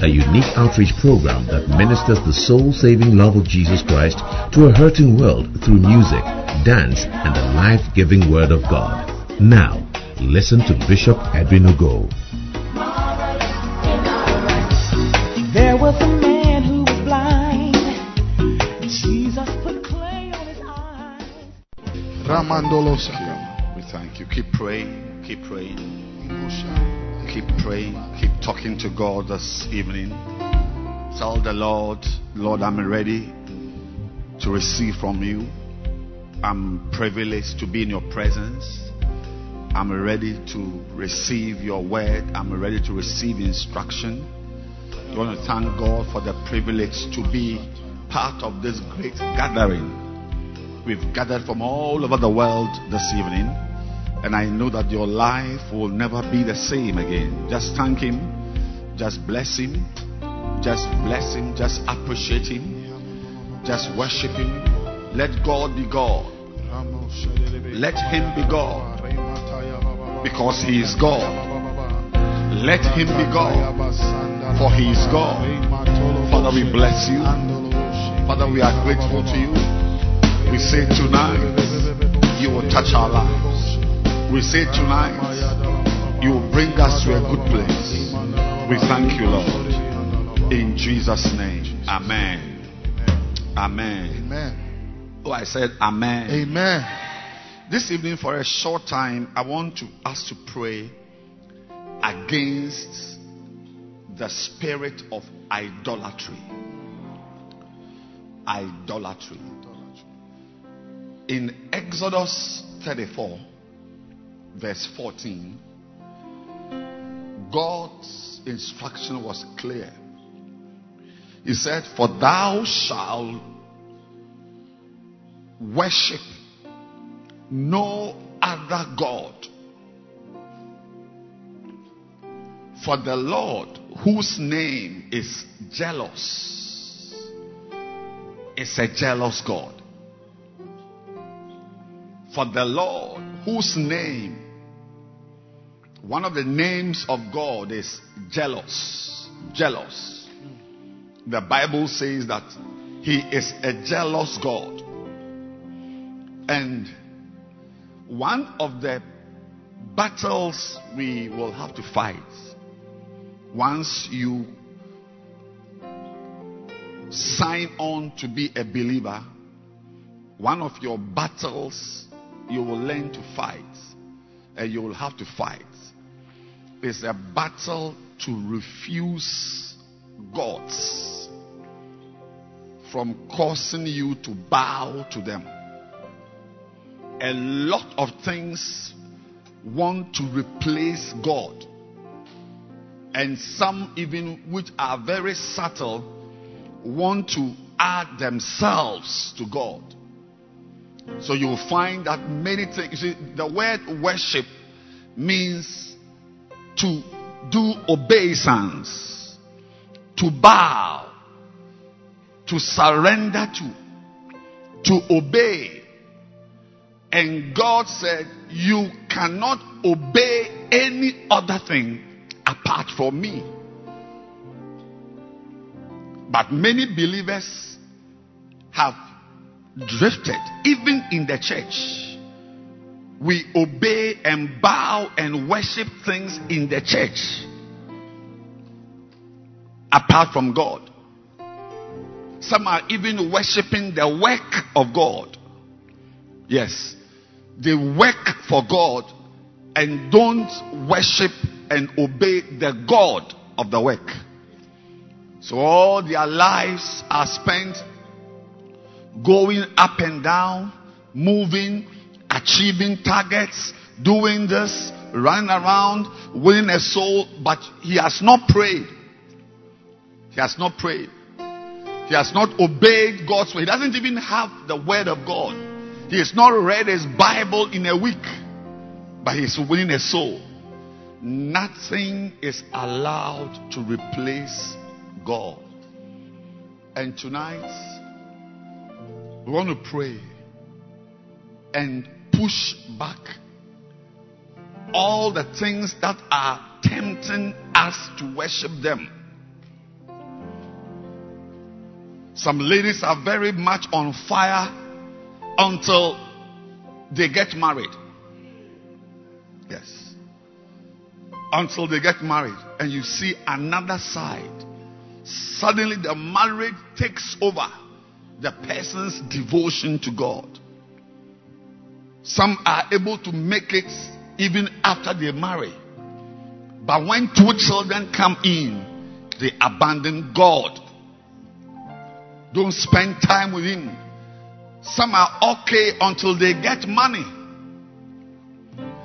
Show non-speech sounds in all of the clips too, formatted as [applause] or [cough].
a unique outreach program that ministers the soul-saving love of Jesus Christ to a hurting world through music, dance, and the life-giving Word of God. Now, listen to Bishop Edwin Ogo. There was a man who was blind. Jesus put clay on his eyes. Ramandoloski. We thank you. Keep praying. Keep praying. Keep praying. Talking to God this evening. Tell the Lord, Lord, I'm ready to receive from you. I'm privileged to be in your presence. I'm ready to receive your word. I'm ready to receive instruction. You want to thank God for the privilege to be part of this great gathering. We've gathered from all over the world this evening, and I know that your life will never be the same again. Just thank Him, just bless Him, just bless Him, just appreciate Him, just worship Him. Let God be God. Let Him be God because He is God. Let Him be God for He is God. Father, we bless you. Father, we are grateful to you. We say tonight, you will touch our lives. We say tonight, you will bring us to a good place. We thank you, Lord. In Jesus' name. Amen. Amen. Amen. Oh, I said amen. Amen. This evening, for a short time, I want to us to pray against the spirit of idolatry. Idolatry. In Exodus 34, verse 14, God's instruction was clear. He said, For thou shalt worship no other God. For the Lord, whose name is jealous, is a jealous God. For the Lord, whose name, one of the names of God is jealous. Jealous. The Bible says that He is a jealous God. And one of the battles we will have to fight once you sign on to be a believer, one of your battles you will learn to fight and you will have to fight is a battle to refuse gods from causing you to bow to them. A lot of things want to replace God and some even which are very subtle want to add themselves to God. So you will find that many things. See, the word worship means to do obeisance, to bow, to surrender to, to obey. And God said, You cannot obey any other thing apart from me. But many believers have drifted, even in the church. We obey and bow and worship things in the church apart from God. Some are even worshiping the work of God. Yes, they work for God and don't worship and obey the God of the work. So all their lives are spent going up and down, moving, achieving targets, doing this, running around, winning a soul, but he has not prayed. He has not prayed. He has not obeyed God's way. He doesn't even have the word of God. He has not read his Bible in a week, but he's winning a soul. Nothing is allowed to replace God. And tonight, we want to pray and push back all the things that are tempting us to worship them. Some ladies are very much on fire until they get married. Yes. Until they get married and you see another side. Suddenly the marriage takes over the person's devotion to God. Some are able to make it even after they marry. But when two children come in, they abandon God. Don't spend time with Him. Some are okay until they get money.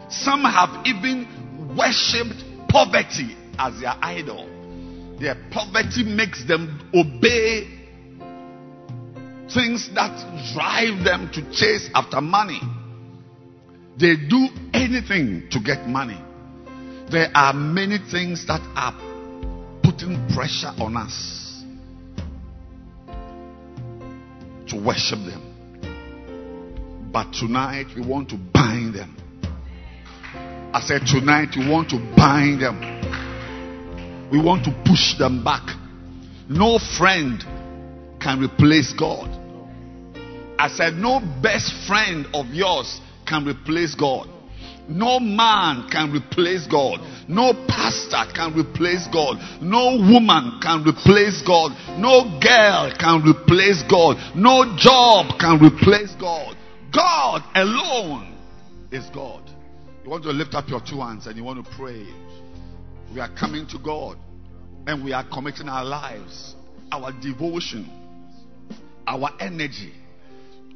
Some have even worshipped poverty as their idol. Their poverty makes them obey things that drive them to chase after money. They do anything to get money. There are many things that are putting pressure on us to worship them. But tonight we want to bind them. I said tonight we want to bind them. We want to push them back. No friend can replace God. I said no best friend of yours can replace God. No man can replace God. No pastor can replace God. No woman can replace God. No girl can replace God. No job can replace God. God alone is God. You want to lift up your two hands and you want to pray. We are coming to God and we are committing our lives, our devotion, our energy,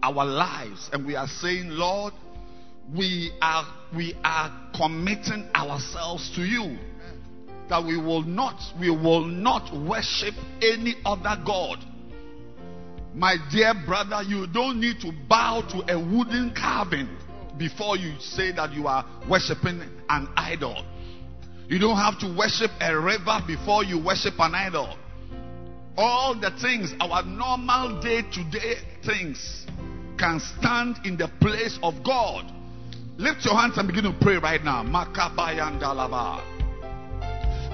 our lives, and we are saying, Lord, we are we are committing ourselves to you that we will not we will not worship any other god. My dear brother you don't need to bow to a wooden carving before you say that you are worshiping an idol. You don't have to worship a river before you worship an idol. All the things our normal day to day things can stand in the place of god Lift your hands and begin to pray right now. Makabayandalaba.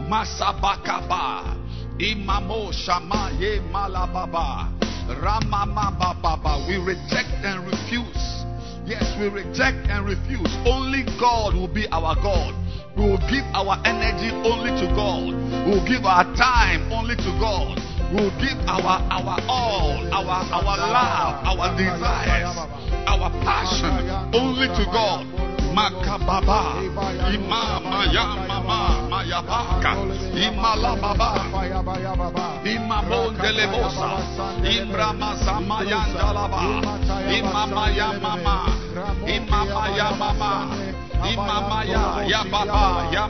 Masabakaba. Imamo Shamaye Malababa. Ramamababa. We reject and refuse. Yes, we reject and refuse. Only God will be our God. We will give our energy only to God. We will give our time only to God. Will give our our all, our our love, our desires, our passion only to God. Makababa, Imama Yamama Mayabaka, Imalababa, Imamon Delebosa, Imbrama Samayandalaba, Imama Yamama, Imama Yamama. Imama ya ya baba ya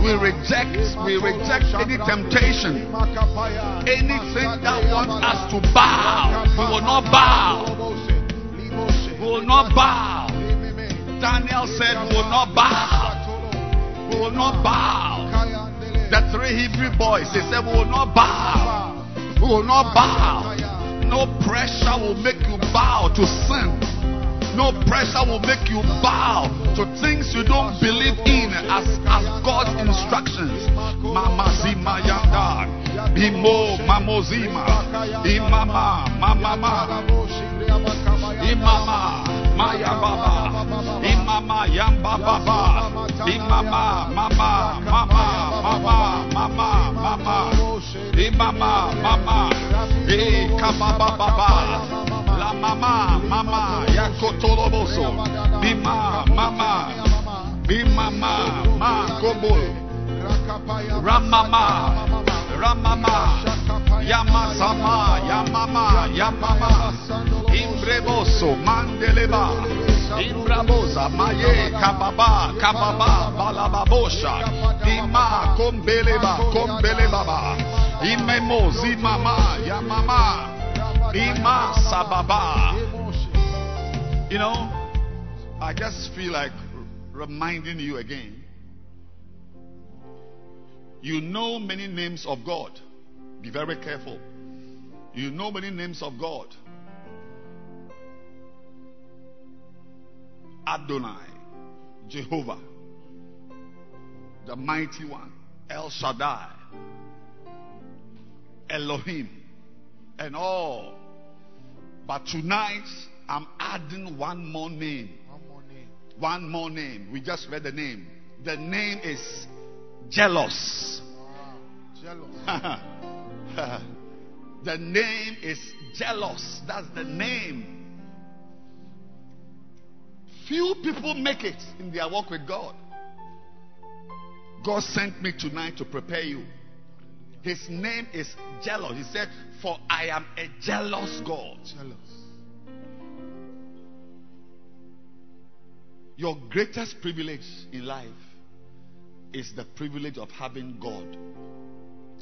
We reject, we reject any temptation, anything that wants us to bow. We will not bow. We will not bow. Daniel said, We will not bow. We will not bow. The three Hebrew boys, they said, We will not bow. We will not bow. No pressure will make you bow to sin. No pressure will make you bow to things you don't believe in as, as God's instructions. Mama Zima Yanda. Bimo Mamozima. Imama Mama. Imama Maya Baba. Imama Yamba Baba. Imama Mama Mama Mama Mama Mama. Imama Mama. Kababa Baba. Ramama, Mama, Yakotoloboso, Bima, Mama, Bimama, Ma, Kobol, Ramama, Ramama, Yamasama, Yamama, Yamama, Imbreboso, Mandeleba, Imbrabosa, Maye, Kababa, Kababa, Balababosha, Dima, Kombeleba, Kombelebaba, Imemo, Zimama, Yamama, Ima Sababa. You know, I just feel like reminding you again. You know many names of God. Be very careful. You know many names of God. Adonai, Jehovah, the mighty one, El Shaddai, Elohim, and all. But tonight, I'm adding one more name. One more name. We just read the name. The name is jealous. Jealous. [laughs] The name is jealous. That's the name. Few people make it in their walk with God. God sent me tonight to prepare you. His name is jealous. He said, For I am a jealous God. Jealous. Your greatest privilege in life is the privilege of having God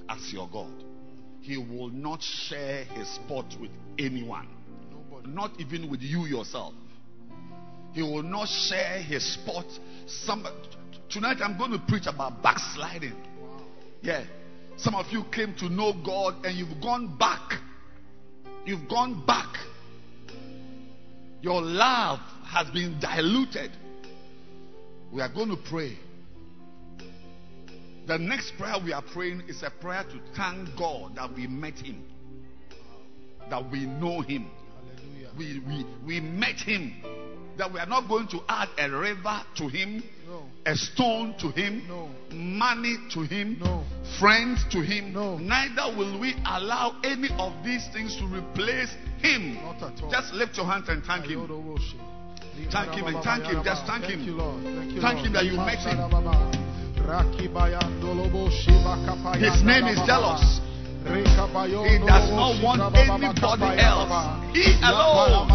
as your God. He will not share his spot with anyone, Nobody. not even with you yourself. He will not share his spot. Some, tonight I'm going to preach about backsliding. Yeah. Some of you came to know God and you've gone back. You've gone back. Your love has been diluted. We are going to pray. The next prayer we are praying is a prayer to thank God that we met Him, that we know Him, Hallelujah. we, we, we met Him, that we are not going to add a river to Him, No. a stone to Him, No. money to Him, No. friends to Him. No. Neither will we allow any of these things to replace Him. Not at all. Just lift your hands and thank Him. Thank him and thank him. Just thank him. you, Lord. Thank you, Thank him that you met him. His name is jealous. He does not want anybody else. He alone.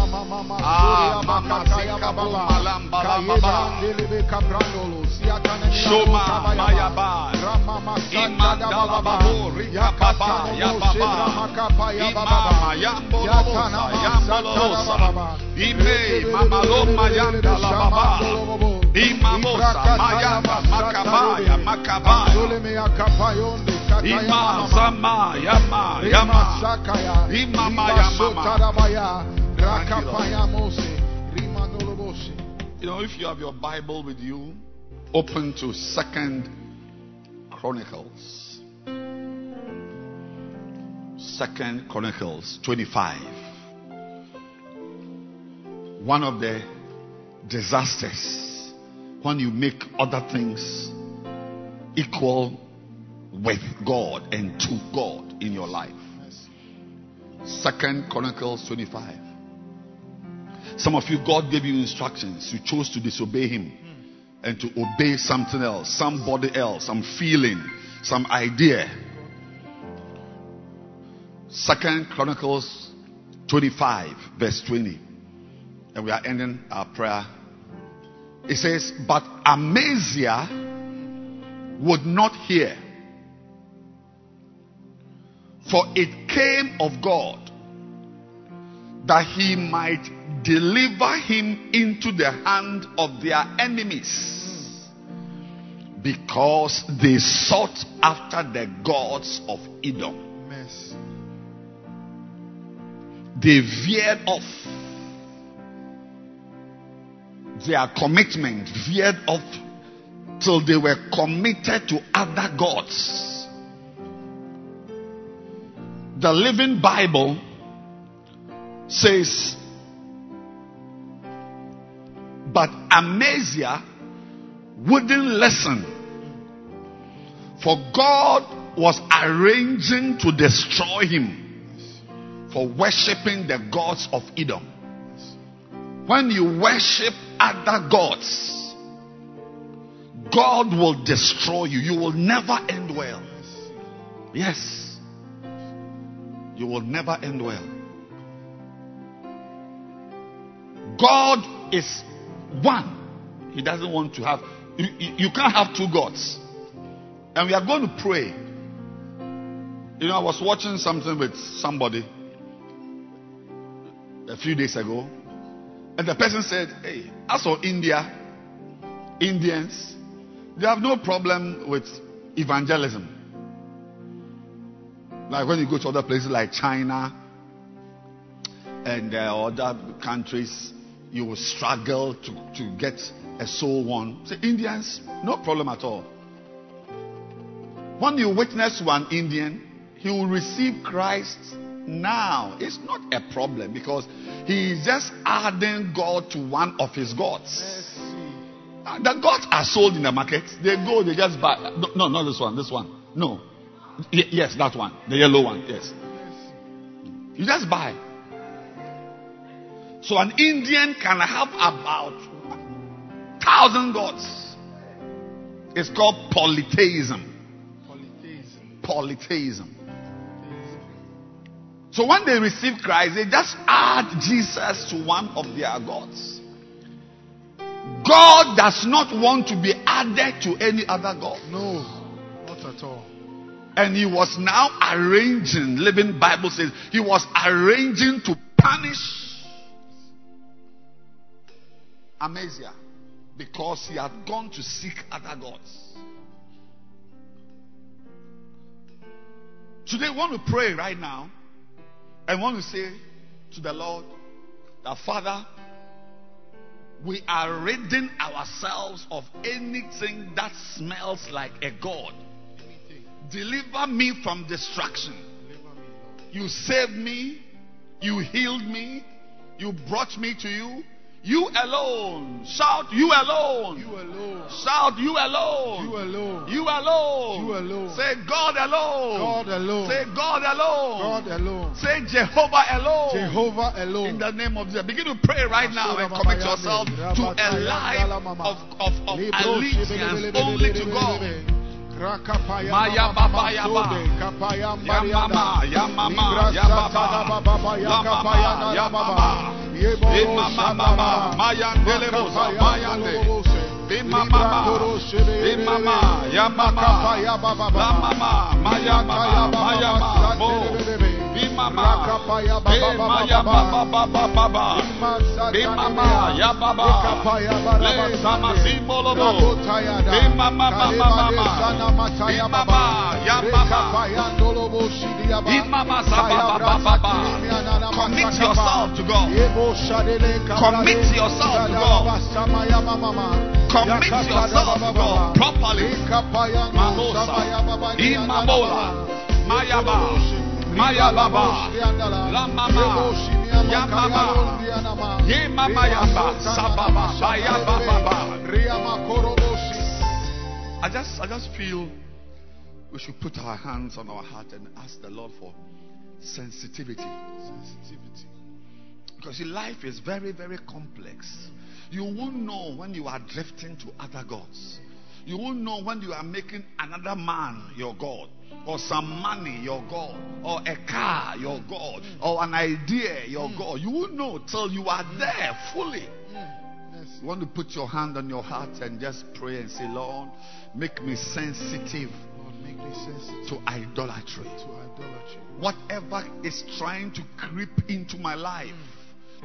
Ah. Shoma Mayaba. Imandala Babo Yababa. Imama Yambo Yambolosa. Ime Mamaloma Yandala Imamosa Mayaba Makabaya Makabaya. Ima Zama Yama Yama. Imama Yamama. You know, if you have your Bible with you, open to Second Chronicles. Second Chronicles 25. One of the disasters when you make other things equal with God and to God in your life. Second Chronicles 25. Some of you, God gave you instructions. You chose to disobey Him and to obey something else, somebody else, some feeling, some idea. Second Chronicles 25, verse 20. And we are ending our prayer. It says, But Amaziah would not hear, for it came of God that he might deliver him into the hand of their enemies because they sought after the gods of Edom. Mercy. They veered off. Their commitment veered off till they were committed to other gods. The Living Bible says, but Amaziah wouldn't listen. For God was arranging to destroy him for worshipping the gods of Edom. When you worship other gods, God will destroy you. You will never end well. Yes. You will never end well. God is one. He doesn't want to have, you, you, can't have two gods. And we are going to pray. You know, I was watching something with somebody a few days ago, and the person said, Hey, as for India, Indians, they have no problem with evangelism. Like when you go to other places like China and uh, other countries, you will struggle to, to get a soul won. Say, Indians, no problem at all. When you witness one Indian, he will receive Christ now. It's not a problem because he is just adding God to one of his gods. The gods are sold in the market. They go, they just buy. No, no, not this one. This one. No. Y- yes, that one. The yellow one. Yes. You just buy. So an Indian can have about thousand gods. It's called polytheism. Polytheism. Polytheism. So when they receive Christ, they just add Jesus to one of their gods. God does not want to be added to any other God. No, not at all. And he was now arranging, Living Bible says, he was arranging to punish Amaziah because he had gone to seek other gods. Today, we want to pray right now and want to say to the Lord, that Father, we are ridding ourselves of anything that smells like a God. Deliver me from destruction. Deliver me, Lord. You saved me. You healed me. You brought me to you. You alone. Shout, you alone. You alone. Shout, you alone. You alone. You alone. You alone. Say God alone. God alone. Say God alone. God alone. Say Jehovah alone. Jehovah alone. In the name of Jesus. Begin to pray right now and commit yourself to a life of, of, of allegiance only to God. Maya baba yaba. Yamama, yamama, yababa. Lamama, yababa. Imama baba, mayandele bosa, mayande. Bimama, bimama, yamama. Lamama, mayababa, mayama, bo. Baba, baba. Le mama, mama. Baba. Commit yourself to God. Commit yourself to God. Commit yourself to God properly. Mamosa, Imamola, Mayaba, Mayababa, Lamama, Yamama, Yemama Yamba, Sababa, Bayababa. I just, I just feel we should put our hands on our heart and ask the Lord for sensitivity. Sensitivity. Because life is very, very complex. You won't know when you are drifting to other gods. You won't know when you are making another man your God, or some money your God, or a car your God, mm. or an idea your mm. God. You won't know till you are mm. there fully. Yes. You want to put your hand on your heart and just pray and say, Lord, make me sensitive Lord, make me sensitive to idolatry. to idolatry. Whatever is trying to creep into my life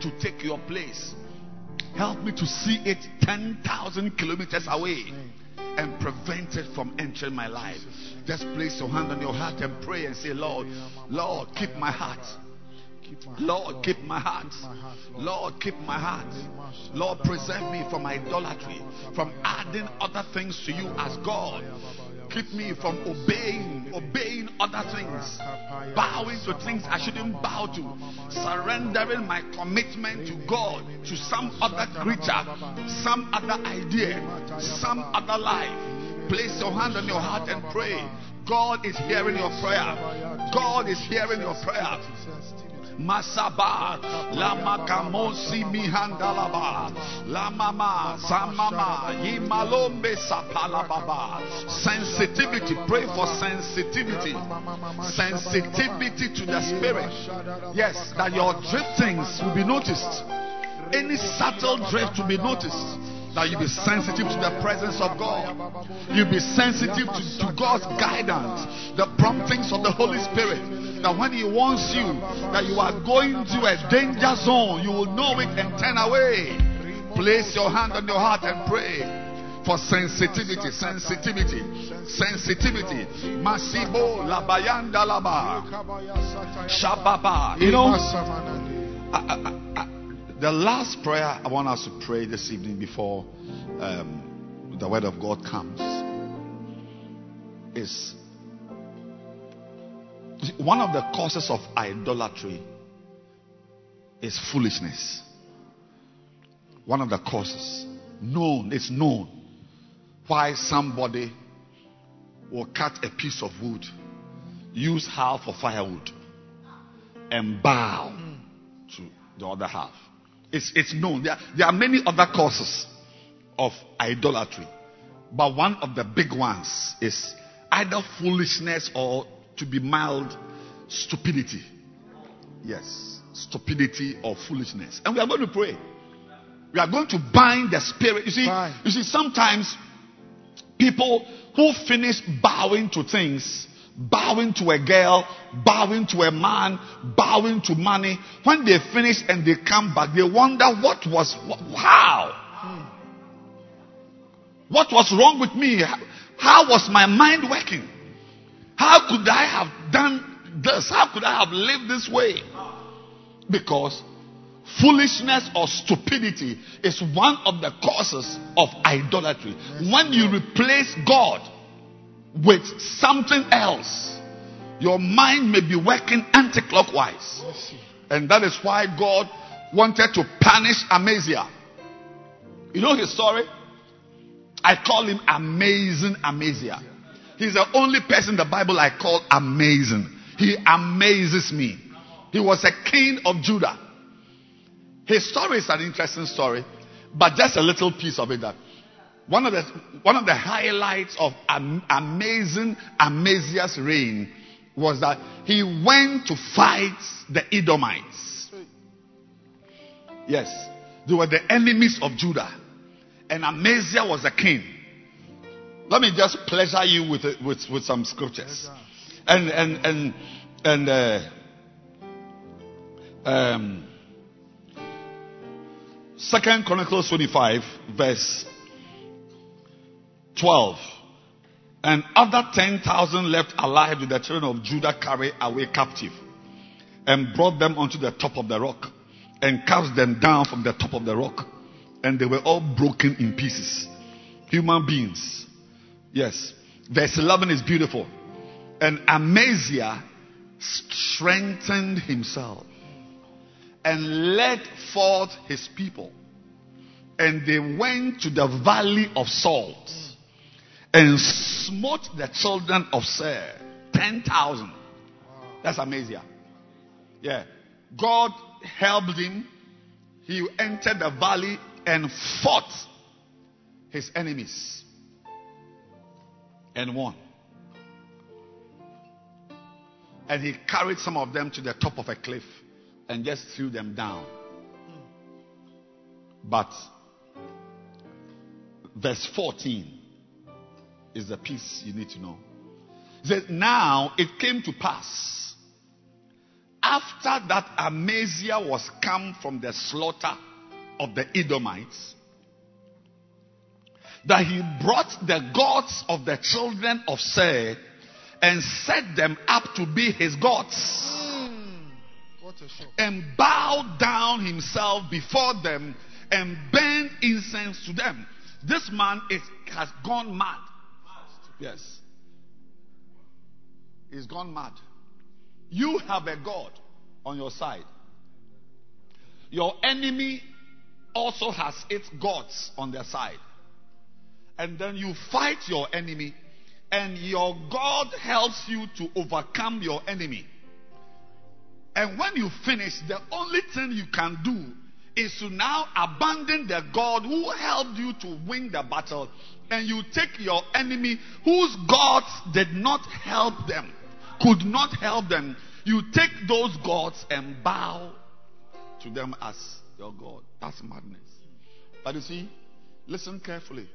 to take your place, help me to see it 10,000 kilometers away and prevent it from entering my life. Just place your hand on your heart and pray and say, Lord, Lord, keep my heart. Lord, keep my heart. Lord. Keep my heart. Lord, preserve me from idolatry, from adding other things to you as God. Keep me from obeying, obeying other things, bowing to things I shouldn't bow to, surrendering my commitment to God, to some other creature, some other idea, some other life. Place your hand on your heart and pray. God is hearing your prayer. God is hearing your prayer. Masaba, Lama Kamosi Mihandalaba, Lamama, Samama, Yimalombe Sapalababa. Sensitivity, pray for sensitivity. Sensitivity to the spirit. Yes, that your driftings will be noticed. Any subtle drift will be noticed. That you be sensitive to the presence of God. You be sensitive to, to God's guidance, the promptings of the Holy Spirit. That when He wants you, that you are going to a danger zone, you will know it and turn away. Place your hand on your heart and pray for sensitivity, sensitivity, sensitivity. Masibo labayanda laba, shababa. You know, I- I- I- the last prayer I want us to pray this evening before um, the word of God comes is one of the causes of idolatry is foolishness. One of the causes, known, it's known why somebody will cut a piece of wood, use half for firewood, and bow to the other half. It's, it's known. There, there are many other causes of idolatry. But one of the big ones is either foolishness or, to be mild, stupidity. Yes, stupidity or foolishness. And we are going to pray. We are going to bind the spirit. You see, you see, sometimes people who finish bowing to things, bowing to a girl, bowing to a man, bowing to money, when they finish and they come back, they wonder what was, how? What was wrong with me? How was my mind working? How could I have done this? How could I have lived this way? Because foolishness or stupidity is one of the causes of idolatry. When you replace God with something else, your mind may be working anti clockwise. And that is why God wanted to punish Amaziah. You know his story? I call him amazing Amaziah. He's the only person in the Bible I call amazing. He amazes me. He was a king of Judah. His story is an interesting story, but just a little piece of it that one of the one of the highlights of am, amazing Amaziah's reign was that he went to fight the Edomites. Yes, they were the enemies of Judah, and Amaziah was the king. Let me just pleasure you with with, with some scriptures, and and and and uh, um, Second Chronicles twenty five verse twelve. And other ten thousand left alive did the children of Judah carry away captive, and brought them onto the top of the rock, and cast them down from the top of the rock, and they were all broken in pieces. Human beings. Yes. Verse 11 is beautiful. And Amaziah strengthened himself and led forth his people. And they went to the valley of salt and smote the children of Seir. 10,000. That's amazing. Yeah. God helped him. He entered the valley and fought his enemies and won. And he carried some of them to the top of a cliff and just threw them down. But verse 14 is the piece you need to know. It says, Now it came to pass after that Amaziah was come from the slaughter of the Edomites that he brought the gods of the children of Seir and set them up to be his gods hmm. shock. and bowed down himself before them and burned incense to them. This man is, has gone mad. Yes. He's gone mad. You have a God on your side. Your enemy also has its gods on their side. And then you fight your enemy and your God helps you to overcome your enemy. And when you finish, the only thing you can do is to now abandon the God who helped you to win the battle and you take your enemy whose gods did not help them, could not help them. You take those gods and bow to them as your God. That's madness. But you see, listen carefully.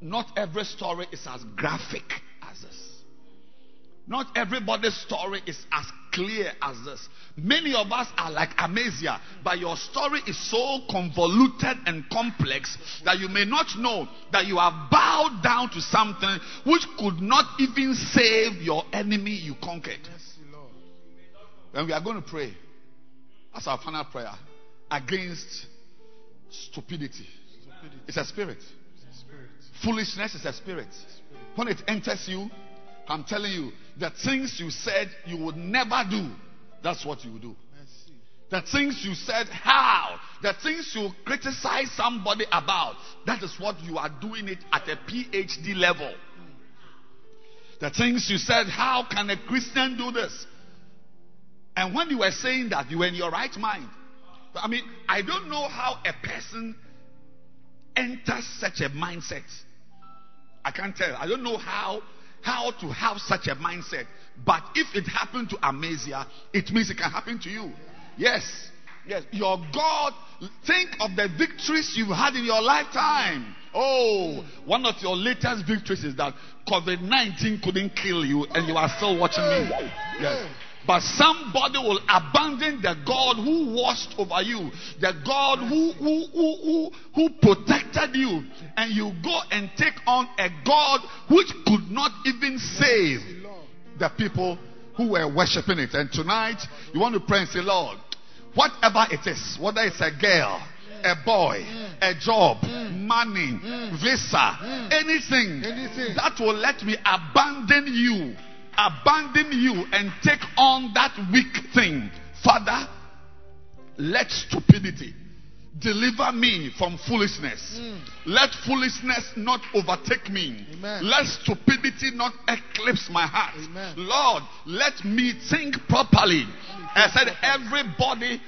Not every story is as graphic as this. Not everybody's story is as clear as this. Many of us are like Amaziah, but your story is so convoluted and complex that you may not know that you have bowed down to something which could not even save your enemy you conquered. And we are going to pray as our final prayer against stupidity. Stupidity. It's a spirit. Spirit. Foolishness is a spirit. When it enters you, I'm telling you, the things you said you would never do, that's what you do. The things you said, how? The things you criticize somebody about, that is what you are doing it at a PhD level. The things you said, how can a Christian do this? And when you were saying that, you were in your right mind. I mean, I don't know how a person enters such a mindset. I can't tell. I don't know how how to have such a mindset. But if it happened to Amaziah, it means it can happen to you. Yes. Yes. Your God, think of the victories you've had in your lifetime. Oh, one of your latest victories is that COVID 19 couldn't kill you and you are still watching me. Yes. But somebody will abandon the God who watched over you, the God who, who, who, who, who protected you, and you go and take on a God which could not even save the people who were worshiping it. And tonight, you want to pray and say, Lord, whatever it is, whether it's a girl, a boy, a job, money, visa, anything, Anything. that will let me abandon you, abandon you and take on that weak thing. Father, let stupidity deliver me from foolishness. Hmm. Let foolishness not overtake me. Amen. Let stupidity not eclipse my heart. Amen. Lord, let me think properly. I said, everybody,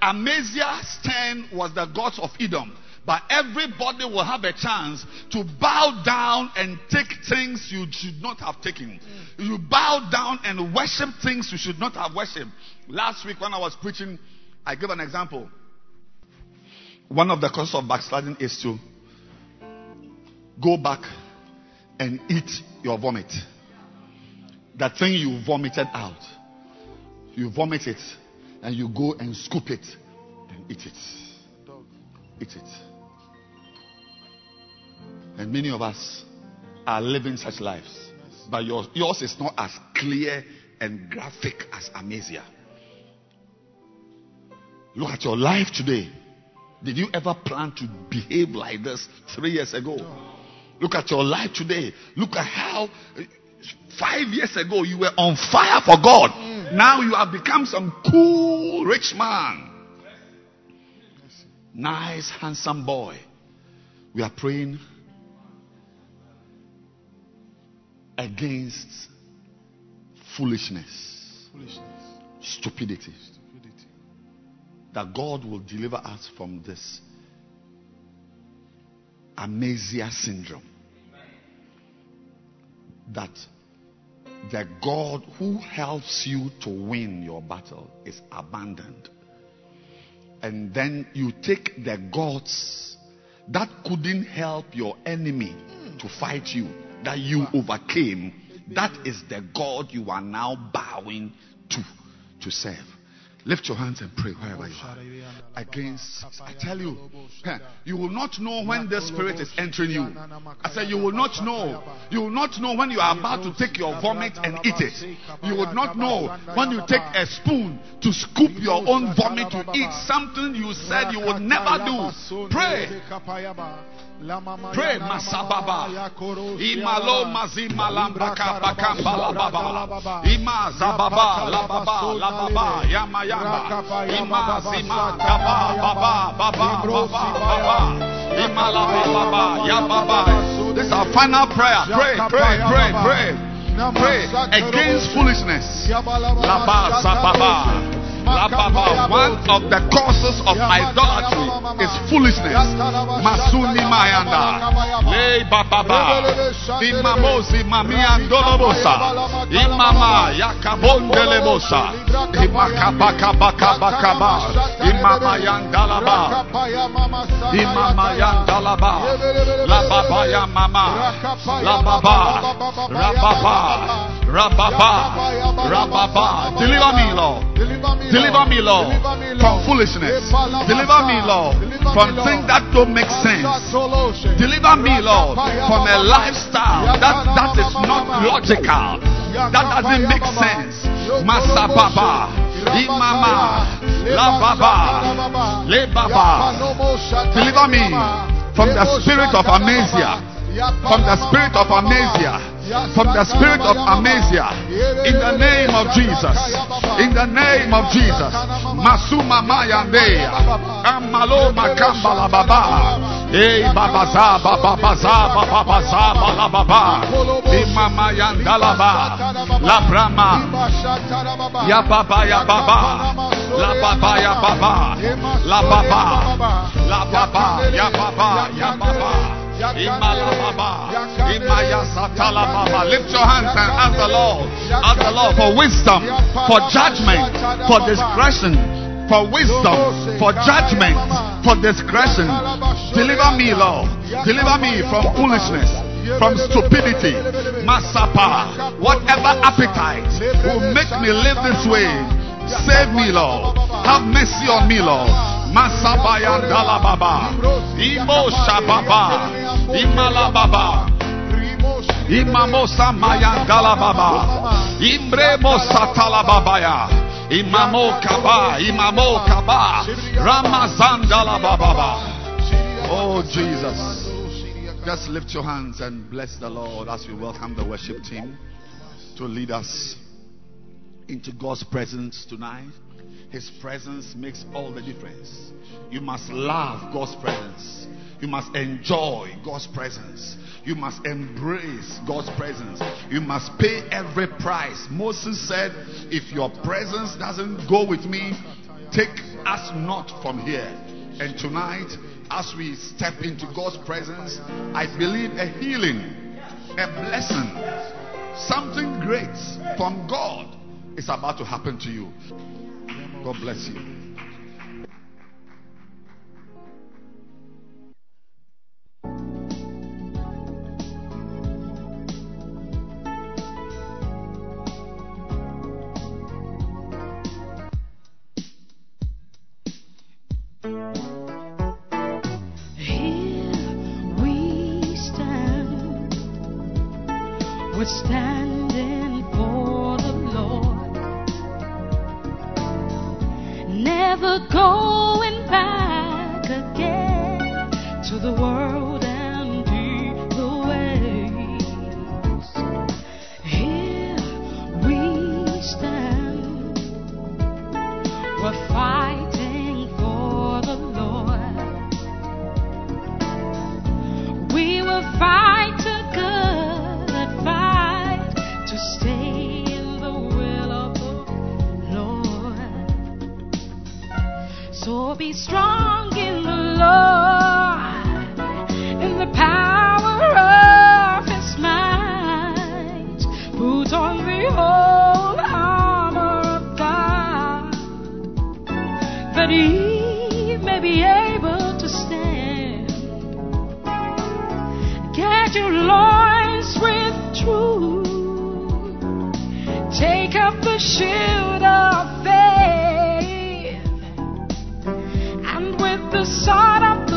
Amaziah's turn was the gods of Edom. But everybody will have a chance to bow down and take things you should not have taken. Mm. You bow down and worship things you should not have worshipped. Last week, when I was preaching, I gave an example. One of the causes of backsliding is to go back and eat your vomit. That thing you vomited out. You vomit it and you go and scoop it and eat it. Eat it. And many of us are living such lives. But yours, yours is not as clear and graphic as Amaziah. Look at your life today. Did you ever plan to behave like this three years ago? Look at your life today. Look at how five years ago you were on fire for God. Now you have become some cool rich man. Nice, handsome boy. We are praying against foolishness, Foolishness. stupidity. Stupidity. That God will deliver us from this Amaziah syndrome. That the God who helps you to win your battle is abandoned. And then you take the gods that couldn't help your enemy to fight you, that you overcame. That is the God you are now bowing to to serve. Lift your hands and pray wherever you are. Against, I tell you, you will not know when the spirit is entering you. I said, you will not know. You will not know when you are about to take your vomit and eat it. You would not know when you take a spoon to scoop your own vomit to eat something you said you would never do. Pray. Pray, Masababa. Imalo mazima lambaka bakamba lababa. Ima zababa lababa lababa yama yama. Ima zima kaba baba baba baba baba. Ima lababa ya baba. This is our final prayer. Pray, pray, pray, pray. Pray against foolishness. Laba sababa. One of the causes of idolatry is foolishness. Masuni mayanda. Le bababa. Imamosi mamiandolobosa. Imama yakabondelebosa. Imakabakabakabakaba. Imama yandalaba. Imama yandalaba. Lababa ya mama. Lababa. Rababa. Rababa. Rababa. Deliver me, Lord. Deliver me, Lord, from foolishness. Deliver me, Lord, from things that don't make sense. Deliver me, Lord, from a lifestyle that, that is not logical. That doesn't make sense. Masababa, Imama, La Baba, Le Baba. Deliver me from the spirit of amnesia. From the spirit of amnesia from the spirit of amnesia in the name of Jesus. In the name of Jesus. Masuma Mayandea. Amalo Makambala Baba. Hey Babaza Babaza Babaza Balababa. Imama Yandalaba. La Brahma. Ya Baba Ya Baba. La Baba Ya Baba. La Baba. La Baba Ya Baba Ya Baba. Lift your hands and ask the Lord, ask the Lord for wisdom, for judgment, for discretion, for wisdom, for judgment, for discretion. Deliver me, Lord. Deliver me from foolishness, from stupidity. Masapa, whatever appetite will make me live this way. Save me, Lord. Have mercy on me, Lord. Masabayan Dalababa. Imo Shababa. Imalababa. Imamosa Mayan Dalababa. Imbremo Satalababaya. Imamo Kaba. Imamo Kaba. Ramazan Dalababa. Oh Jesus. Just lift your hands and bless the Lord as we welcome the worship team to lead us into God's presence tonight. His presence makes all the difference. You must love God's presence. You must enjoy God's presence. You must embrace God's presence. You must pay every price. Moses said, If your presence doesn't go with me, take us not from here. And tonight, as we step into God's presence, I believe a healing, a blessing, something great from God is about to happen to you. God bless you. Here we stand. We're standing Never going back again to the world and evil ways. Here we stand. We're fighting for the Lord. We will fight So be strong in the Lord, in the power of His might. Put on the whole armor of God that He may be able to stand. Get your loins with truth. Take up the shield of faith. The sword of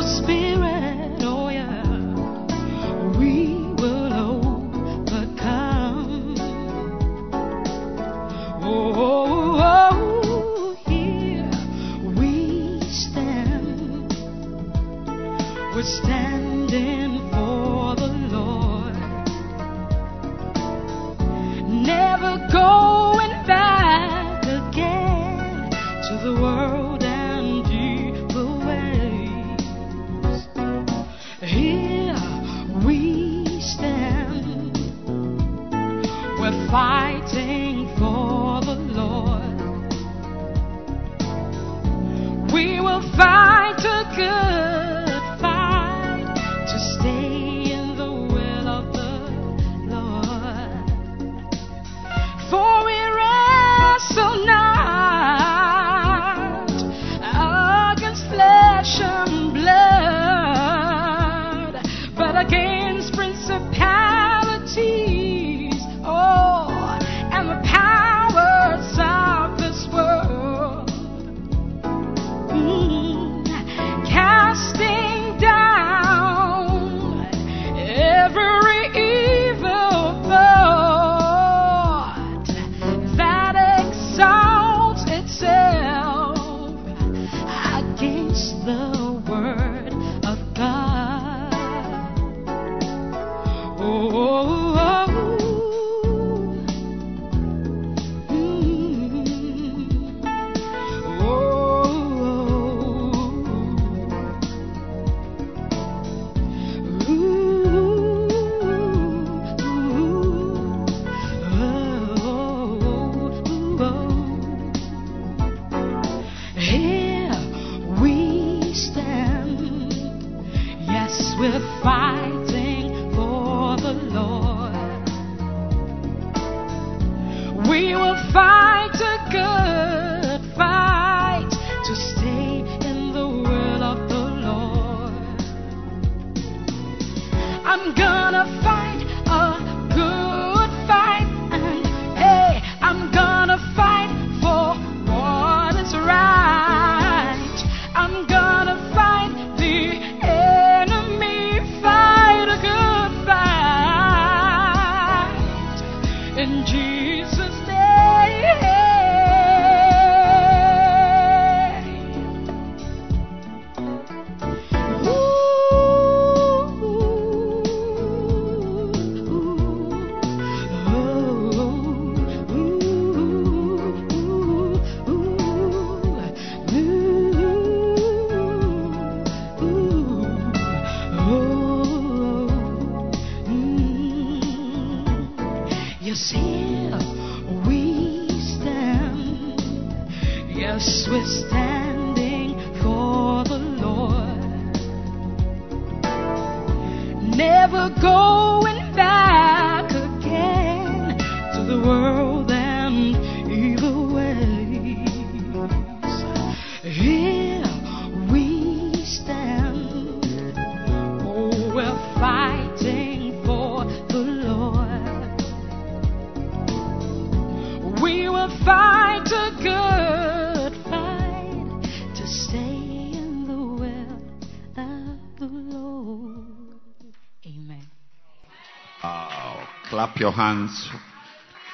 your hands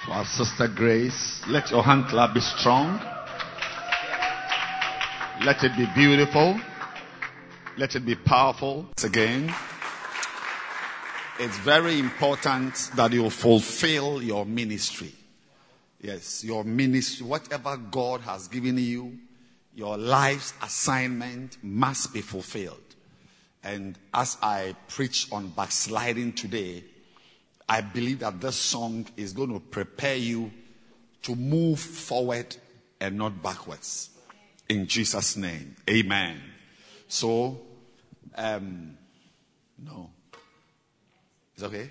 for our sister Grace. Let your hand clap be strong. Let it be beautiful. Let it be powerful. Again, it's very important that you fulfill your ministry. Yes, your ministry, whatever God has given you, your life's assignment must be fulfilled. And as I preach on backsliding today, I believe that this song is going to prepare you to move forward and not backwards. In Jesus' name. Amen. So, um, no. It's okay?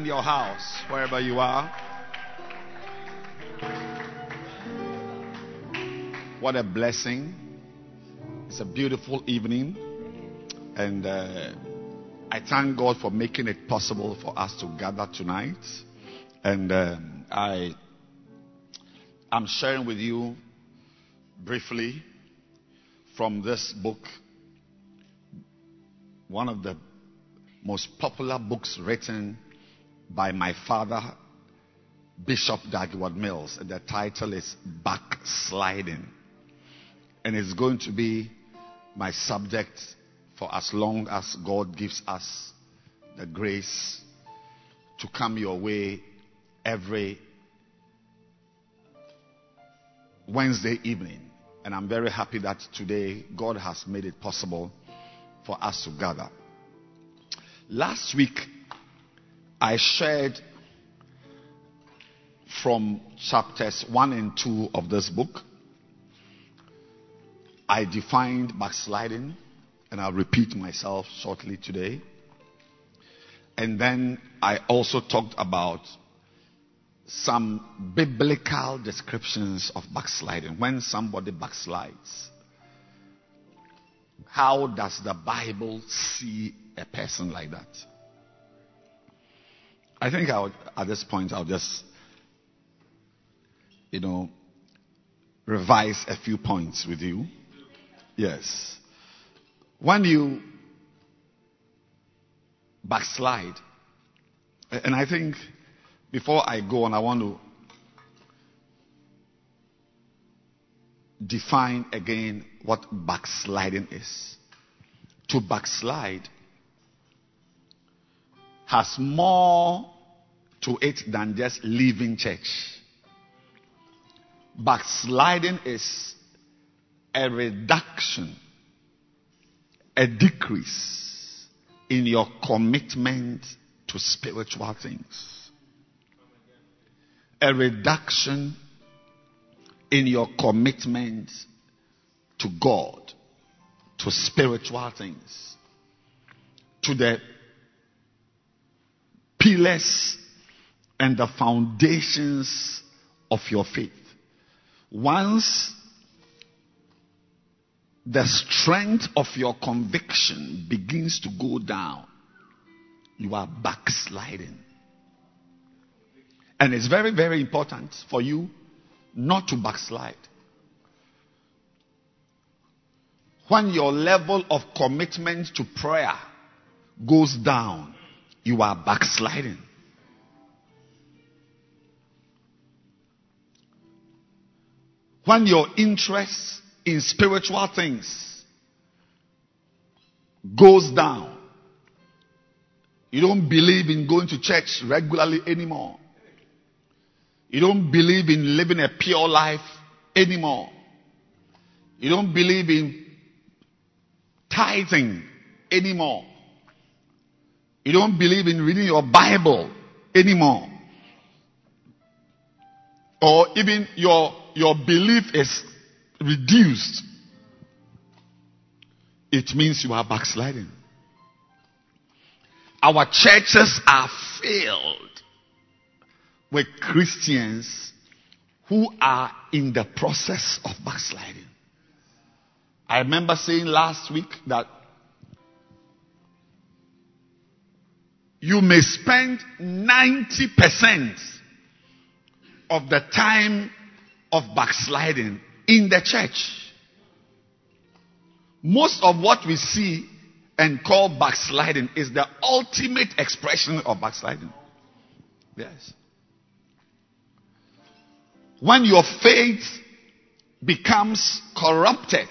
In your house, wherever you are? What a blessing. It's a beautiful evening. And uh, I thank God for making it possible for us to gather tonight. And um, I am sharing with you briefly from this book, one of the most popular books written by my father, Bishop Dag Heward-Mills. And the title is Backsliding. And it's going to be my subject for as long as God gives us the grace to come your way every Wednesday evening. And I'm very happy that today God has made it possible for us to gather. Last week, I shared from chapters 1 and 2 of this book. I defined backsliding, and I'll repeat myself shortly today. And then I also talked about some biblical descriptions of backsliding. When somebody backslides, how does the Bible see a person like that? I think I would, at this point I'll just, you know, revise a few points with you. Yes. When you backslide, and I think before I go on, I want to define again what backsliding is. To backslide has more to it than just leaving church. Backsliding is a reduction, a decrease in your commitment to spiritual things. A reduction in your commitment to God, to spiritual things, to the pillars and the foundations of your faith. Once the strength of your conviction begins to go down, you are backsliding. And it's very, very important for you not to backslide. When your level of commitment to prayer goes down, you are backsliding. When your interest in spiritual things goes down, you don't believe in going to church regularly anymore. You don't believe in living a pure life anymore. You don't believe in tithing anymore. You don't believe in reading your Bible anymore. Or even your, your belief is reduced. It means you are backsliding. Our churches are filled with Christians who are in the process of backsliding. I remember saying last week that you may spend 90% of the time of backsliding in the church. Most of what we see and call backsliding is the ultimate expression of backsliding. Yes. When your faith becomes corrupted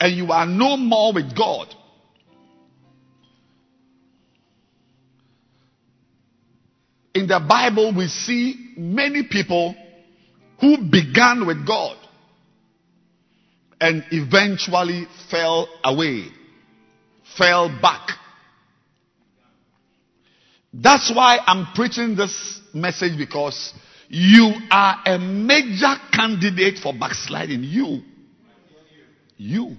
and you are no more with God, in the Bible we see many people who began with God and eventually fell away, fell back. That's why I'm preaching this message because you are a major candidate for backsliding. You. You.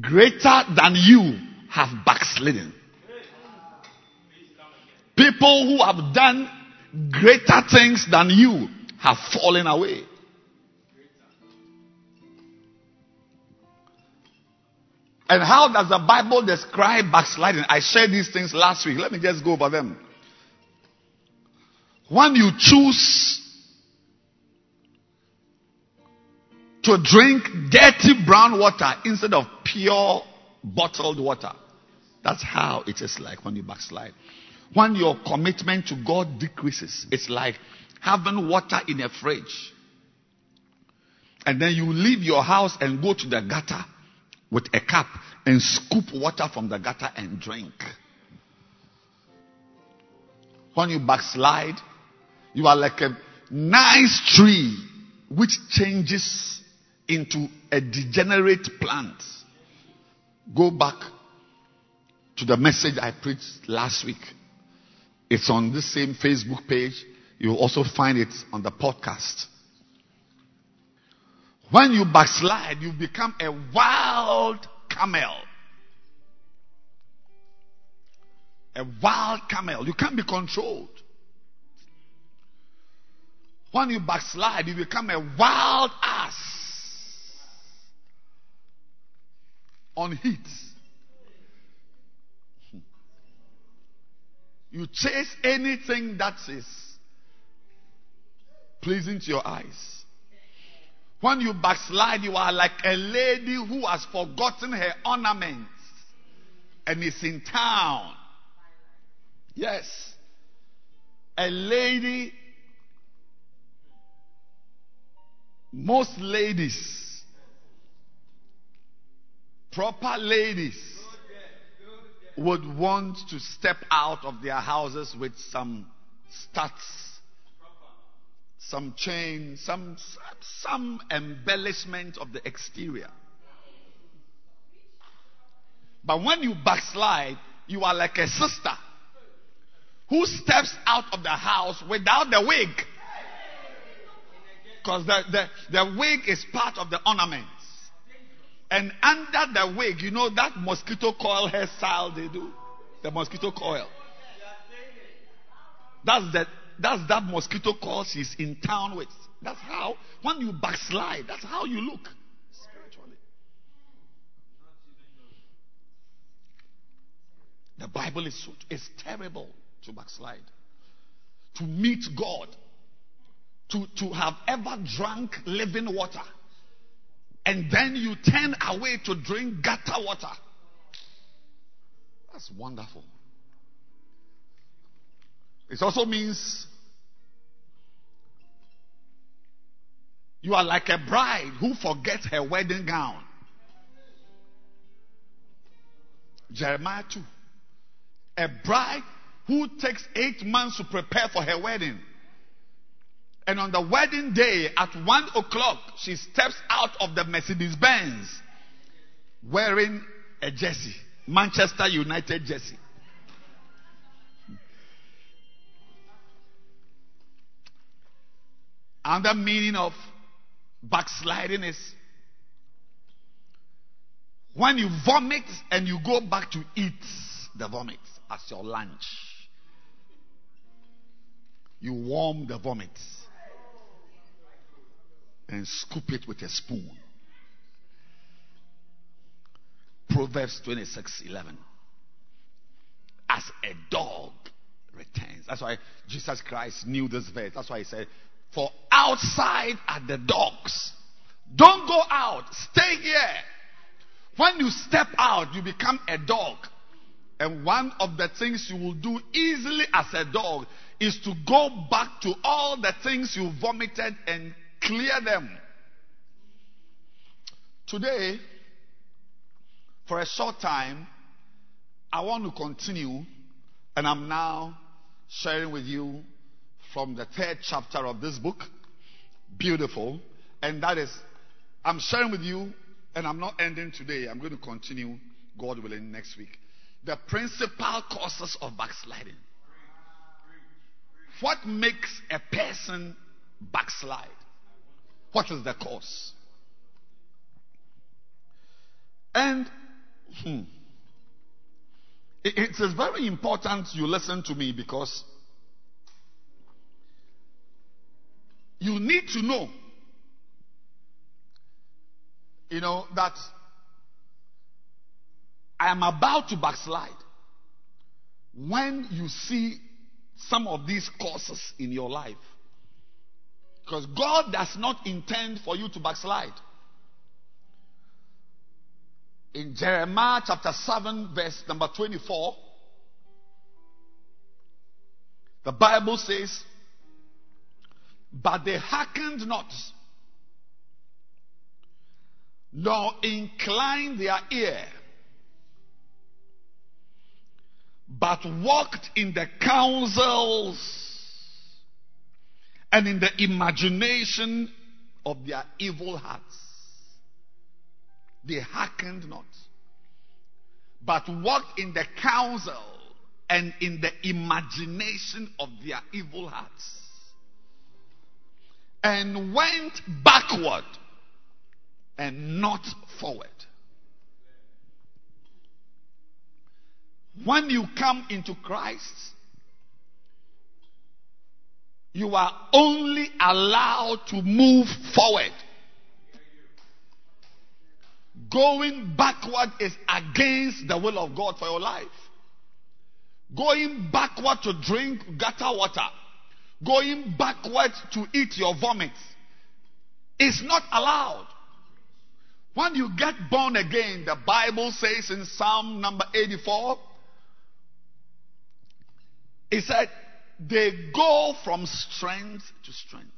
Greater than you have backslidden. People who have done greater things than you have fallen away. And how does the Bible describe backsliding? I shared these things last week. Let me just go over them. When you choose to drink dirty brown water instead of pure bottled water, that's how it is like when you backslide. When your commitment to God decreases, it's like having water in a fridge. And then you leave your house and go to the gutter with a cup and scoop water from the gutter and drink. When you backslide, you are like a nice tree which changes into a degenerate plant. Go back to the message I preached last week. It's on this same Facebook page. You'll also find it on the podcast. When you backslide, you become a wild camel. A wild camel. You can't be controlled. When you backslide, you become a wild ass on heat. You chase anything that is pleasing to your eyes. When you backslide, you are like a lady who has forgotten her ornaments and is in town. Yes. A lady Most ladies, proper ladies, would want to step out of their houses with some studs, some chain, some, some embellishment of the exterior. But when you backslide, you are like a sister who steps out of the house without the wig. Because the, the, the wig is part of the ornaments. And under the wig, you know that mosquito coil hairstyle they do? The mosquito coil. That's the, that's that mosquito coil she's in town with. That's how, when you backslide, that's how you look spiritually. The Bible is, so, is terrible to backslide. To meet God. To, to have ever drunk living water. And then you turn away to drink gutter water. That's wonderful. It also means you are like a bride who forgets her wedding gown. Jeremiah 2. A bride who takes eight months to prepare for her wedding. And on the wedding day at one o'clock, she steps out of the Mercedes Benz wearing a jersey, Manchester United jersey. And the meaning of backsliding is when you vomit and you go back to eat the vomit as your lunch. You warm the vomit and scoop it with a spoon. Proverbs 26 11. As a dog returns. That's why Jesus Christ knew this verse. That's why he said, For outside are the dogs. Don't go out. Stay here. When you step out, you become a dog. And one of the things you will do easily as a dog is to go back to all the things you vomited and clear them. Today, for a short time, I want to continue, and I'm now sharing with you from the third chapter of this book. Beautiful. And that is, I'm sharing with you, and I'm not ending today. I'm going to continue, God willing, next week. The principal causes of backsliding. What makes a person backslide? What is the cause? And hmm, it, is very important you listen to me because you need to know, you know, that I am about to backslide. When you see some of these causes in your life, because God does not intend for you to backslide. In Jeremiah chapter 7, verse number 24, the Bible says, But they hearkened not, nor inclined their ear, but walked in the counsels and in the imagination of their evil hearts. They hearkened not, but walked in the counsel and in the imagination of their evil hearts. And went backward and not forward. When you come into Christ, you are only allowed to move forward. Going backward is against the will of God for your life. Going backward to drink gutter water, going backward to eat your vomit is not allowed. When you get born again, the Bible says in Psalm number 84, it said, they go from strength to strength.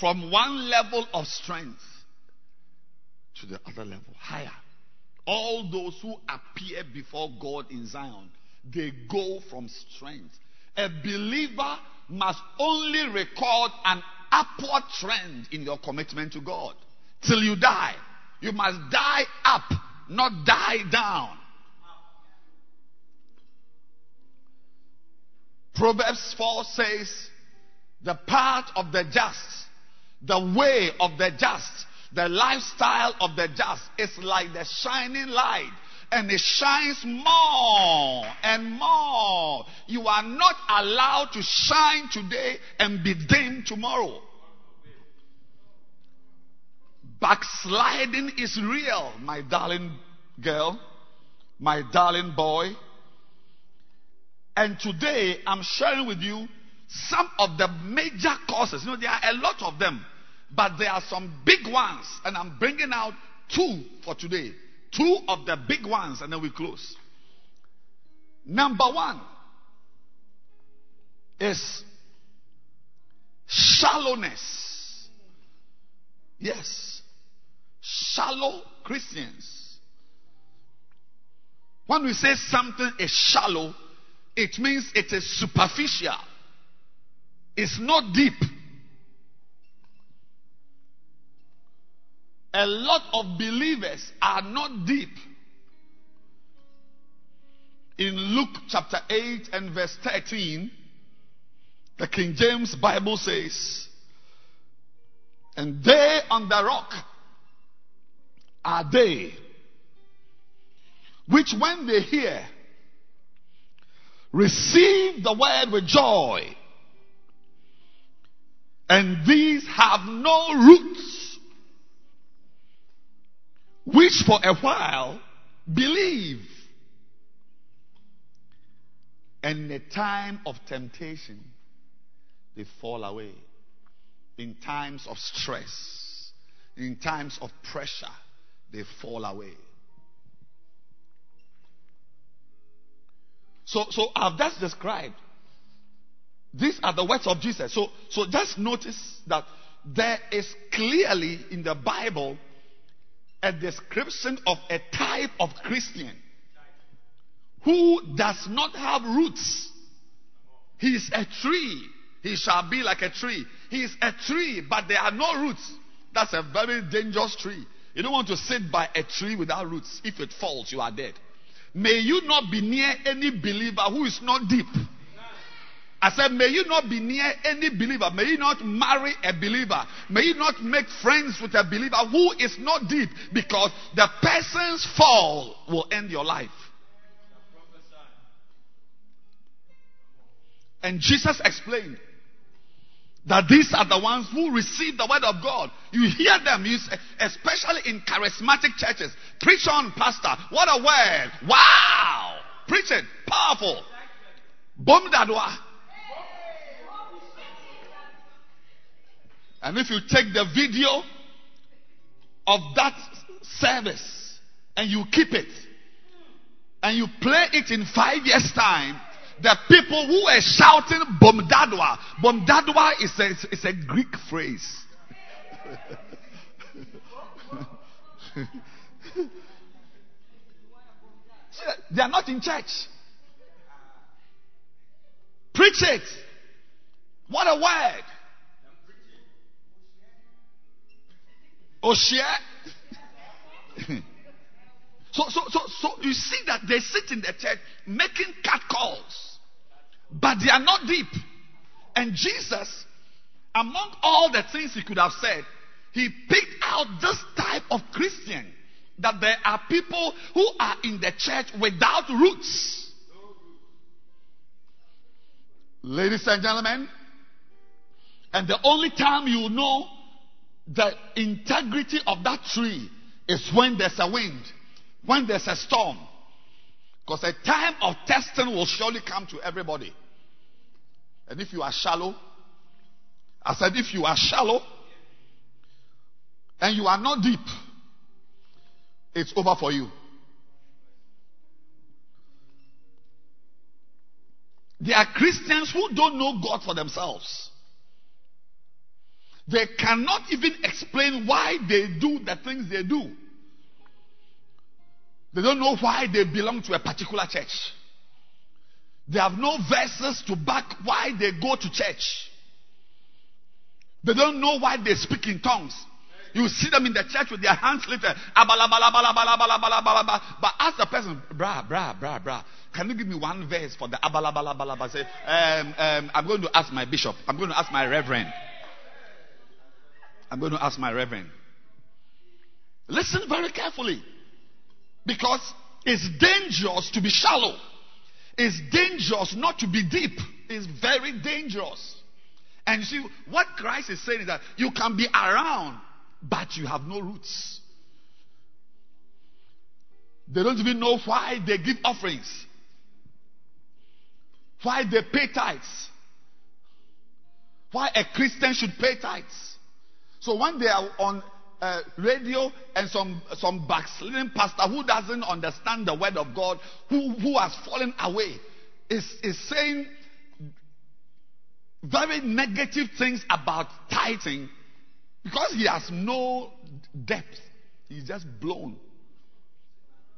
from one level of strength to the other level, higher. All those who appear before God in Zion, they go from strength. A believer must only record an upward trend in your commitment to God till you die. You must die up, not die down. Proverbs 4 says, the path of the just, the way of the just, the lifestyle of the just is like the shining light and it shines more and more. You are not allowed to shine today and be dim tomorrow. Backsliding is real, my darling girl, my darling boy. And today I'm sharing with you some of the major causes. You know, there are a lot of them, but there are some big ones, and I'm bringing out two for today. Two of the big ones, and then we close. Number one is shallowness. Yes. Shallow Christians. When we say something is shallow, it means it is superficial. It's not deep. A lot of believers are not deep. In Luke chapter 8 and verse 13, the King James Bible says, And they on the rock are they, which when they hear, receive the word with joy, and these have no roots, which for a while believe. And in the time of temptation, they fall away. In times of stress, in times of pressure, they fall away. So, so I've just described. These are the words of Jesus. So, so just notice that there is clearly in the Bible a description of a type of Christian who does not have roots. He is a tree. He shall be like a tree. He is a tree, but there are no roots. That's a very dangerous tree. You don't want to sit by a tree without roots. If it falls, you are dead. May you not be near any believer who is not deep. I said, may you not be near any believer. May you not marry a believer. May you not make friends with a believer who is not deep because the person's fall will end your life. And Jesus explained that these are the ones who receive the word of God. You hear them, you, especially in charismatic churches. Preach on, pastor. What a word. Wow. Preach it. Powerful. Bom dadwa. And if you take the video of that service and you keep it and you play it in five years' time, the people who were shouting Bomdadwa, Bomdadwa is a, is a Greek phrase. [laughs] they are not in church. Preach it. What a word. Oshia. [laughs] so, so, so, so you see that they sit in the church making cat calls, but they are not deep. And Jesus, among all the things he could have said, he picked out this type of Christian that there are people who are in the church without roots. Ladies and gentlemen, and the only time you know the integrity of that tree is when there's a wind, when there's a storm. Because a time of testing will surely come to everybody. And if you are shallow, I said, if you are shallow and you are not deep, it's over for you. There are Christians who don't know God for themselves. They cannot even explain why they do the things they do. They don't know why they belong to a particular church. They have no verses to back why they go to church. They don't know why they speak in tongues. You see them in the church with their hands lifted. But ask the person, brah, brah, brah, brah. Can you give me one verse for the abala, bala, bala, bala? Say, um, um, I'm going to ask my bishop. I'm going to ask my reverend. I'm going to ask my reverend. Listen very carefully. Because it's dangerous to be shallow. It's dangerous not to be deep. It's very dangerous. And you see, what Christ is saying is that you can be around, but you have no roots. They don't even know why they give offerings, why they pay tithes, why a Christian should pay tithes. So when they are on uh, radio and some some backsliding pastor who doesn't understand the word of God, who who has fallen away, is is saying very negative things about tithing because he has no depth. He's just blown.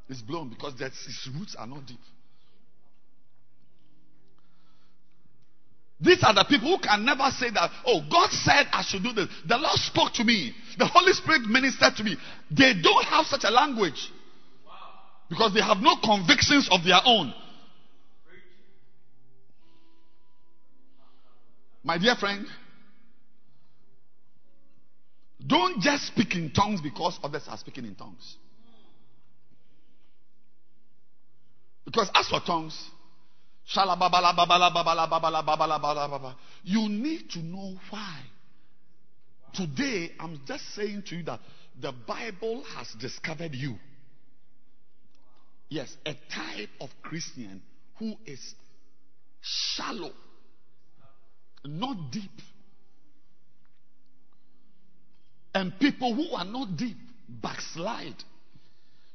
He's blown because his roots are not deep. These are the people who can never say that, oh, God said I should do this. The Lord spoke to me. The Holy Spirit ministered to me. They don't have such a language. Because they have no convictions of their own. My dear friend, don't just speak in tongues because others are speaking in tongues. Because as for tongues, you need to know why. Today, I'm just saying to you that the Bible has discovered you. Yes, a type of Christian who is shallow, not deep. And people who are not deep backslide.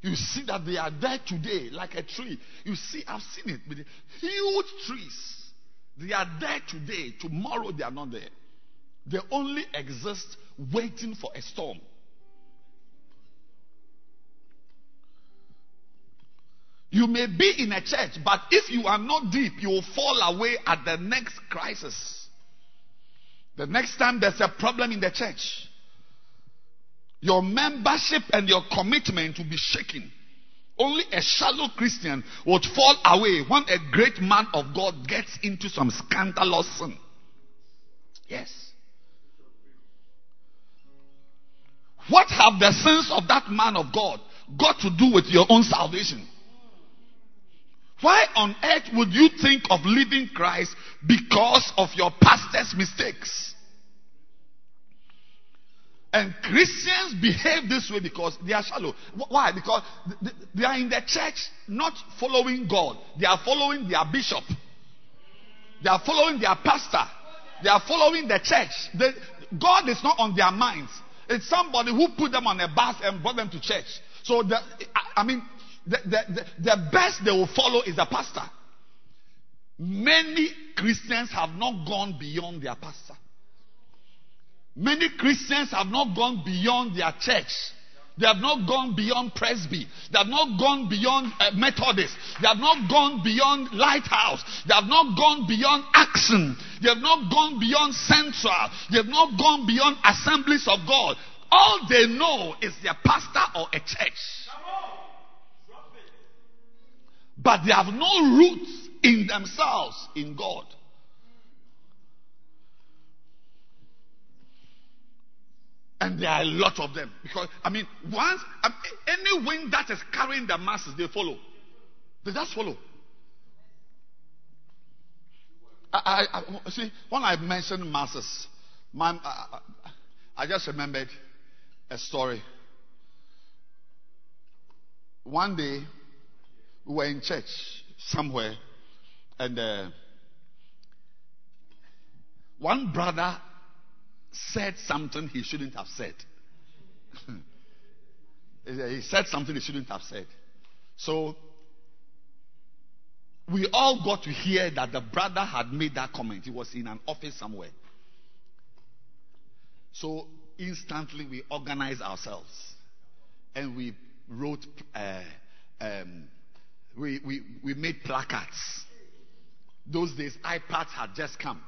You see that they are there today like a tree. You see, I've seen it with huge trees. They are there today. Tomorrow they are not there. They only exist waiting for a storm. You may be in a church, but if you are not deep, you will fall away at the next crisis. The next time there's a problem in the church, your membership and your commitment will be shaken. Only a shallow Christian would fall away when a great man of God gets into some scandalous sin. Yes. What have the sins of that man of God got to do with your own salvation? Why on earth would you think of leaving Christ because of your pastor's mistakes? And Christians behave this way because they are shallow. Why? Because they are in the church not following God. They are following their bishop. They are following their pastor. They are following the church. They, God is not on their minds. It's somebody who put them on a bus and brought them to church. So, the, I mean, the, the, the best they will follow is the pastor. Many Christians have not gone beyond their pastor. Many Christians have not gone beyond their church. They have not gone beyond Presby. They have not gone beyond uh, Methodist. They have not gone beyond Lighthouse. They have not gone beyond Action. They have not gone beyond Central. They have not gone beyond Assemblies of God. All they know is their pastor or a church. But they have no roots in themselves in God. And there are a lot of them. Because, I mean, once, I mean, any wind that is carrying the masses, they follow. They just follow. I, I, I see, when I mentioned masses, my, I, I just remembered a story. One day, we were in church somewhere, and uh, one brother said something he shouldn't have said. [laughs] he said something he shouldn't have said. So we all got to hear that the brother had made that comment. He was in an office somewhere. So instantly we organized ourselves and we wrote, uh, um, we, we, we made placards. Those days, iPads had just come.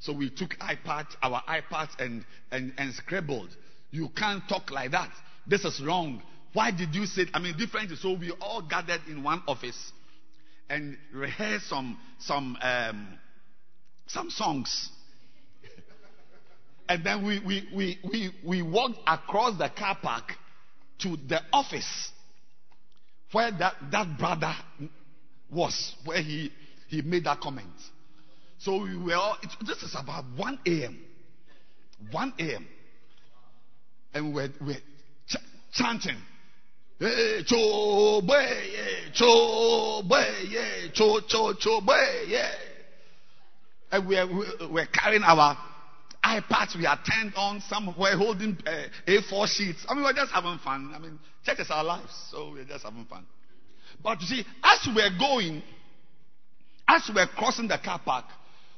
So we took iPads, our iPads, and, and, and scribbled. You can't talk like that. This is wrong. Why did you say? I mean, different. So we all gathered in one office and rehearsed some some um, some songs. [laughs] and then we, we, we, we, we walked across the car park to the office where that, that brother was, where he, he made that comment. So we were all, it, this is about 1 a.m. 1 a.m. And we were, we were ch- chanting. Hey, cho, boy, yeah, cho, boy, yeah, cho, cho, cho, boy, yeah. And we were, we were carrying our iPads, we are turned on, some were holding uh, A4 sheets. I mean, we're just having fun. I mean, church is our lives, so we're just having fun. But you see, as we were going, as we were crossing the car park,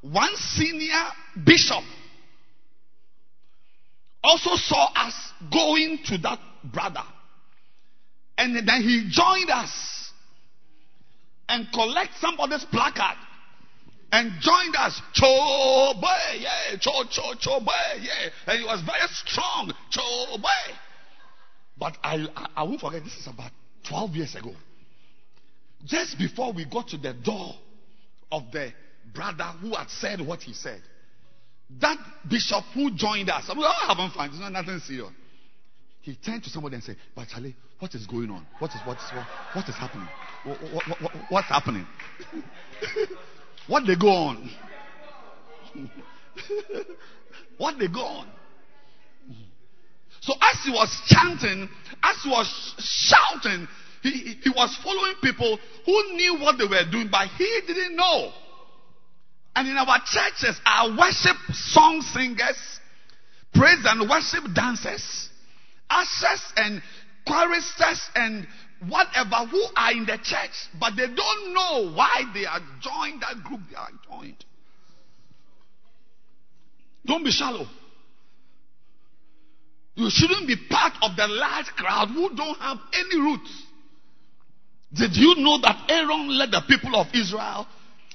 one senior bishop also saw us going to that brother. And then he joined us and collect somebody's placard and joined us. Cho boy, yeah, cho cho cho boy, yeah. And he was very strong. Cho boy. But I, I, I won't forget. This is about 12 years ago. Just before we got to the door of the brother who had said what he said, that bishop who joined us, we were all having fun. It's not nothing serious. He turned to somebody and said, "But Charlie, what is going on? What is what is what, what is happening? What, what, what, what's happening? [laughs] what they go on? [laughs] what they go on?" So as he was chanting, as he was shouting, he, he was following people who knew what they were doing, but he didn't know. And in our churches, our worship song singers, praise and worship dancers, ushers and choristers and whatever who are in the church, but they don't know why they are joined that group they are joined. Don't be shallow. You shouldn't be part of the large crowd who don't have any roots. Did you know that Aaron led the people of Israel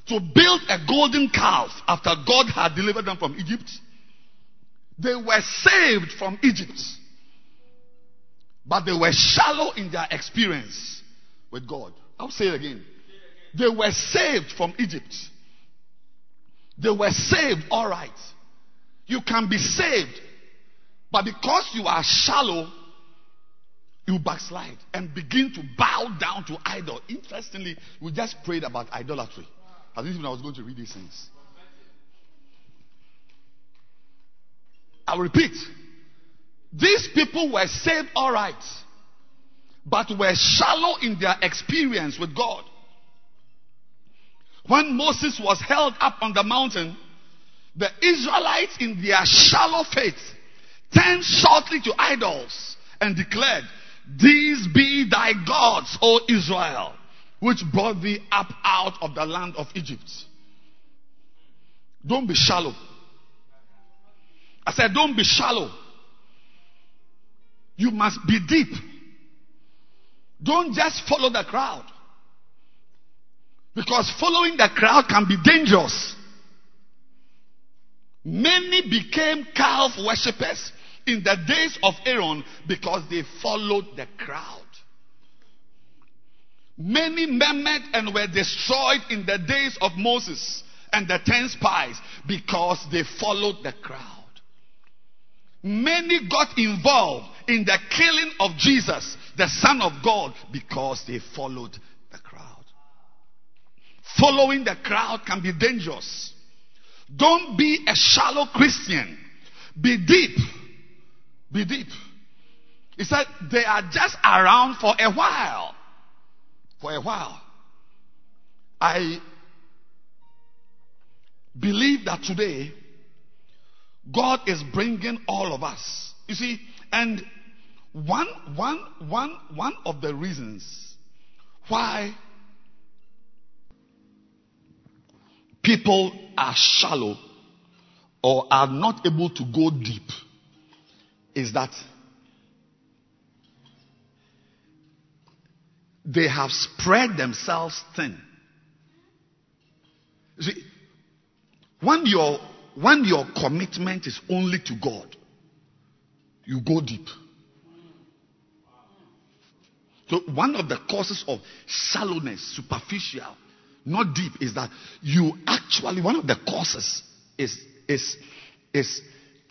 to build a golden calf after God had delivered them from Egypt? They were saved from Egypt, but they were shallow in their experience with God. I'll say it again. They were saved from Egypt. They were saved, all right. You can be saved, but because you are shallow, you backslide and begin to bow down to idol. Interestingly, we just prayed about idolatry. I didn't even know I was going to read these things. I'll repeat. These people were saved all right, but were shallow in their experience with God. When Moses was held up on the mountain, the Israelites, in their shallow faith, turned shortly to idols and declared, These be thy gods, O Israel, which brought thee up out of the land of Egypt. Don't be shallow. I said, Don't be shallow. You must be deep. Don't just follow the crowd. Because following the crowd can be dangerous. Many became calf worshippers in the days of Aaron because they followed the crowd. Many murmured and were destroyed in the days of Moses and the ten spies because they followed the crowd. Many got involved in the killing of Jesus, the Son of God, because they followed the crowd. Following the crowd can be dangerous. Don't be a shallow Christian. Be deep. Be deep. He said they are just around for a while. For a while. I believe that today God is bringing all of us. You see, and one, one, one, one of the reasons why people are shallow or are not able to go deep is that they have spread themselves thin. See, when your when your commitment is only to God, you go deep. So one of the causes of shallowness, superficial, not deep, is that you actually one of the causes is is is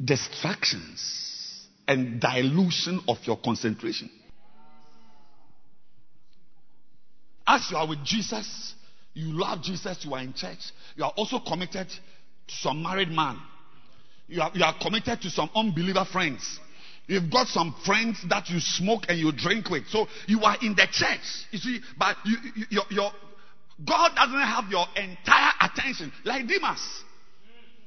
distractions and dilution of your concentration. As you are with Jesus, you love Jesus, you are in church, you are also committed to some married man. You are, you are committed to some unbeliever friends. You've got some friends that you smoke and you drink with. So you are in the church. You see, but you, you, your, your, God doesn't have your entire attention. Like Demas.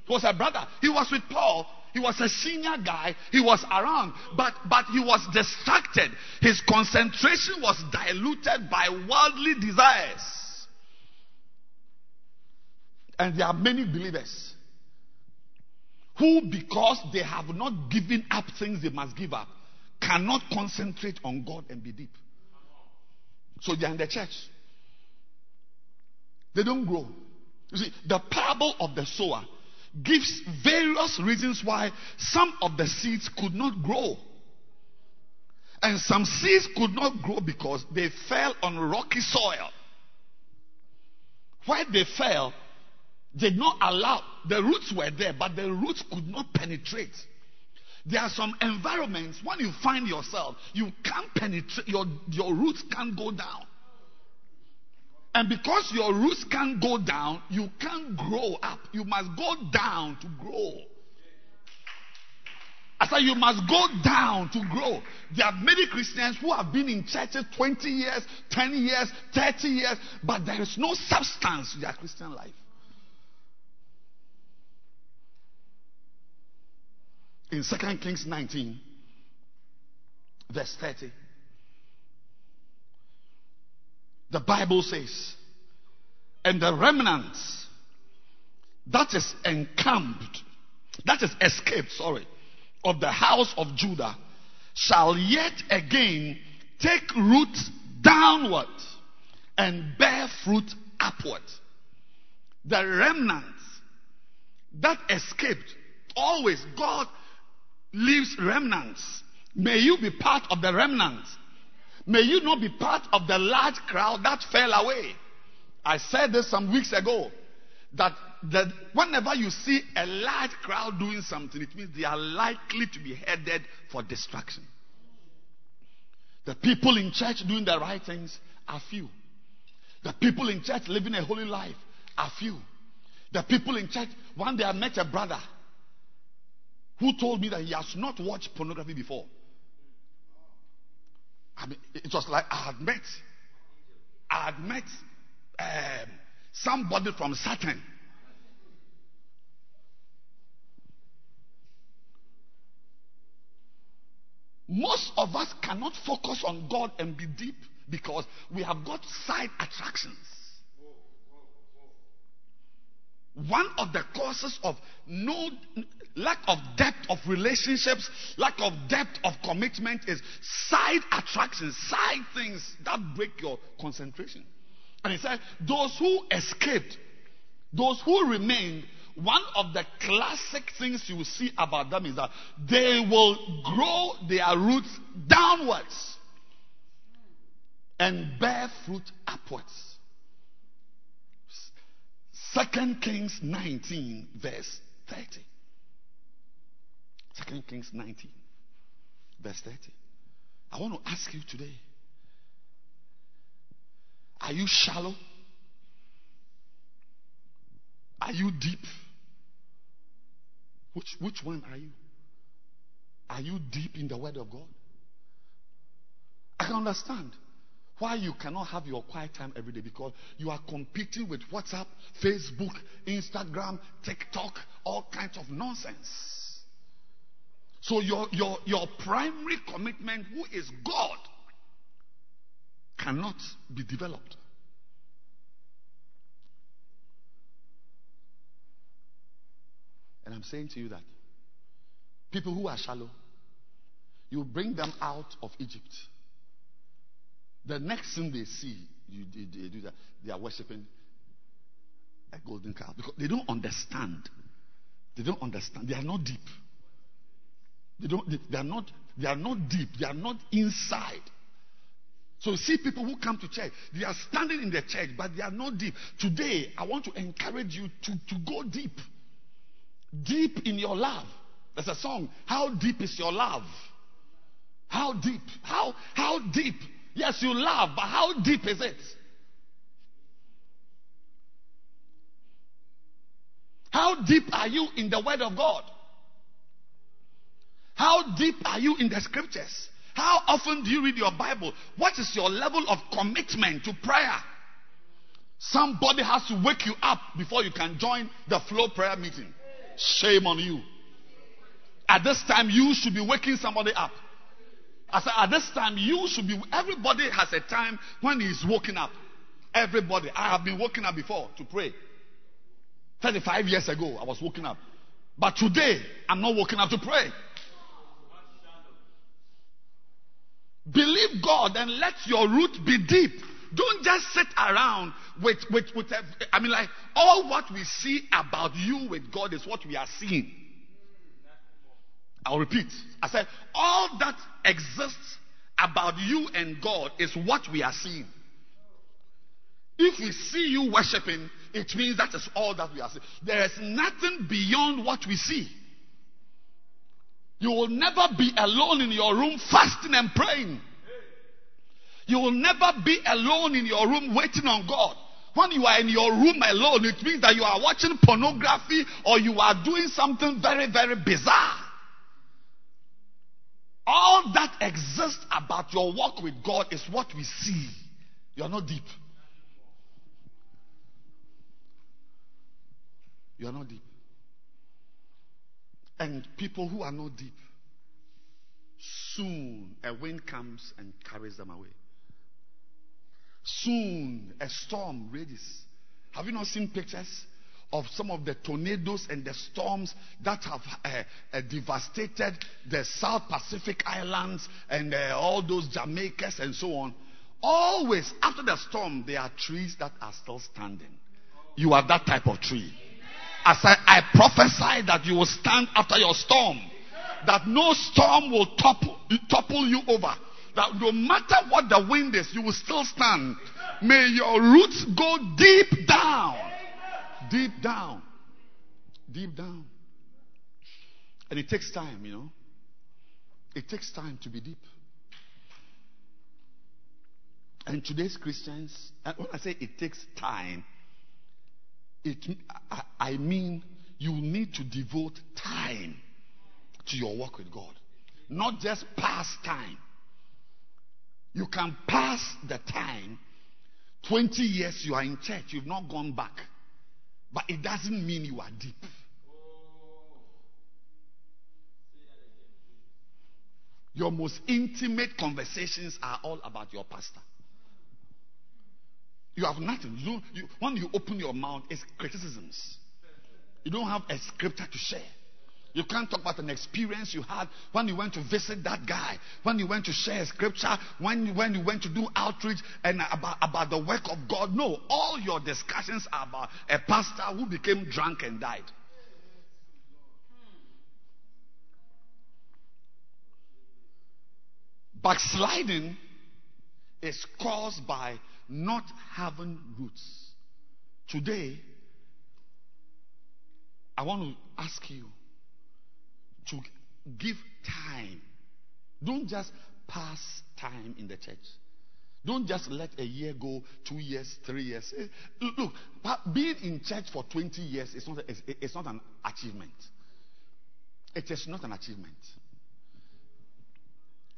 Was a brother. He was with Paul. He was a senior guy. He was around. But, but he was distracted. His concentration was diluted by worldly desires. And there are many believers who, because they have not given up things they must give up, cannot concentrate on God and be deep. So they are in the church. They don't grow. You see, the parable of the sower gives various reasons why some of the seeds could not grow. And some seeds could not grow because they fell on rocky soil. Where they fell, they did not allow, the roots were there, but the roots could not penetrate. There are some environments when you find yourself, you can't penetrate, your, your roots can't go down. And because your roots can't go down, you can't grow up. You must go down to grow. I said you must go down to grow. There are many Christians who have been in churches 20 years, 10 years, 30 years, but there is no substance to their Christian life. In 2 Kings 19, verse 30, the Bible says, and the remnants that is encamped, that is escaped, sorry, of the house of Judah shall yet again take root downward and bear fruit upward. The remnants that escaped, always God leaves remnants. May you be part of the remnants. May you not be part of the large crowd that fell away. I said this some weeks ago that, that whenever you see a large crowd doing something, it means they are likely to be headed for destruction. The people in church doing the right things are few. The people in church living a holy life are few. The people in church, one day I met a brother who told me that he has not watched pornography before. I mean, it was like I had met, I had met um, somebody from Saturn. Most of us cannot focus on God and be deep because we have got side attractions. One of the causes of no lack of depth of relationships, lack of depth of commitment is side attractions, side things that break your concentration. And he said, those who escaped, those who remained, one of the classic things you will see about them is that they will grow their roots downwards and bear fruit upwards. Second Kings 19, verse 30. Second Kings 19, verse 30. I want to ask you today are you shallow? Are you deep? Which, which one are you? Are you deep in the Word of God? I can understand why you cannot have your quiet time every day because you are competing with WhatsApp, Facebook, Instagram, TikTok, all kinds of nonsense. So your, your, your primary commitment, who is God, cannot be developed. And I'm saying to you that people who are shallow, You bring them out of Egypt. The next thing they see, you, they, they do that. They are worshiping a golden calf because they don't understand. They don't understand. They are not deep. They don't. They, they are not. They are not deep. They are not inside. So see people who come to church, they are standing in the church, but they are not deep. Today, I want to encourage you to, to go deep. Deep in your love. There's a song. How deep is your love? How deep? How how deep? Yes, you love, but how deep is it? How deep are you in the Word of God? How deep are you in the scriptures? How often do you read your Bible? What is your level of commitment to prayer? Somebody has to wake you up before you can join the flow prayer meeting. Shame on you. At this time, you should be waking somebody up. Said, at this time, you should be. Everybody has a time when he's waking up. Everybody. I have been waking up before to pray. 35 years ago, I was waking up. But today, I'm not waking up to pray. Believe God and let your root be deep. Don't just sit around with, with, with, I mean, like, all what we see about you with God is what we are seeing. I'll repeat. I said, all that exists about you and God is what we are seeing. If we see you worshiping, it means that is all that we are seeing. There is nothing beyond what we see. You will never be alone in your room fasting and praying. You will never be alone in your room waiting on God. When you are in your room alone, it means that you are watching pornography or you are doing something very, very bizarre. All that exists about your walk with God is what we see. You are not deep. You are not deep. And people who are not deep, soon a wind comes and carries them away. Soon a storm rages. Have you not seen pictures of some of the tornadoes and the storms that have uh, uh, devastated the South Pacific Islands and uh, all those Jamaicas and so on? Always after the storm, there are trees that are still standing. You are that type of tree. I, I prophesy that you will stand after your storm, that no storm will topple, topple you over. That no matter what the wind is, you will still stand. May your roots go deep down. Deep down. Deep down. And it takes time, you know. It takes time to be deep. And today's Christians, when I say it takes time, it, I, mean you need to devote time to your work with God. Not just pass time. You can pass the time. 20 years you are in church, you've not gone back. But it doesn't mean you are deep. Your most intimate conversations are all about your pastor. You have nothing. You, you, when you open your mouth, it's criticisms. You don't have a scripture to share. You can't talk about an experience you had when you went to visit that guy, when you went to share scripture, when you, when you went to do outreach and about, about the work of God. No, all your discussions are about a pastor who became drunk and died. Backsliding is caused by not having roots. Today, I want to ask you to give time. Don't just pass time in the church. Don't just let a year go, two years, three years. Eh, Look, being in church for 20 years is not, it's not an achievement. It is not an achievement.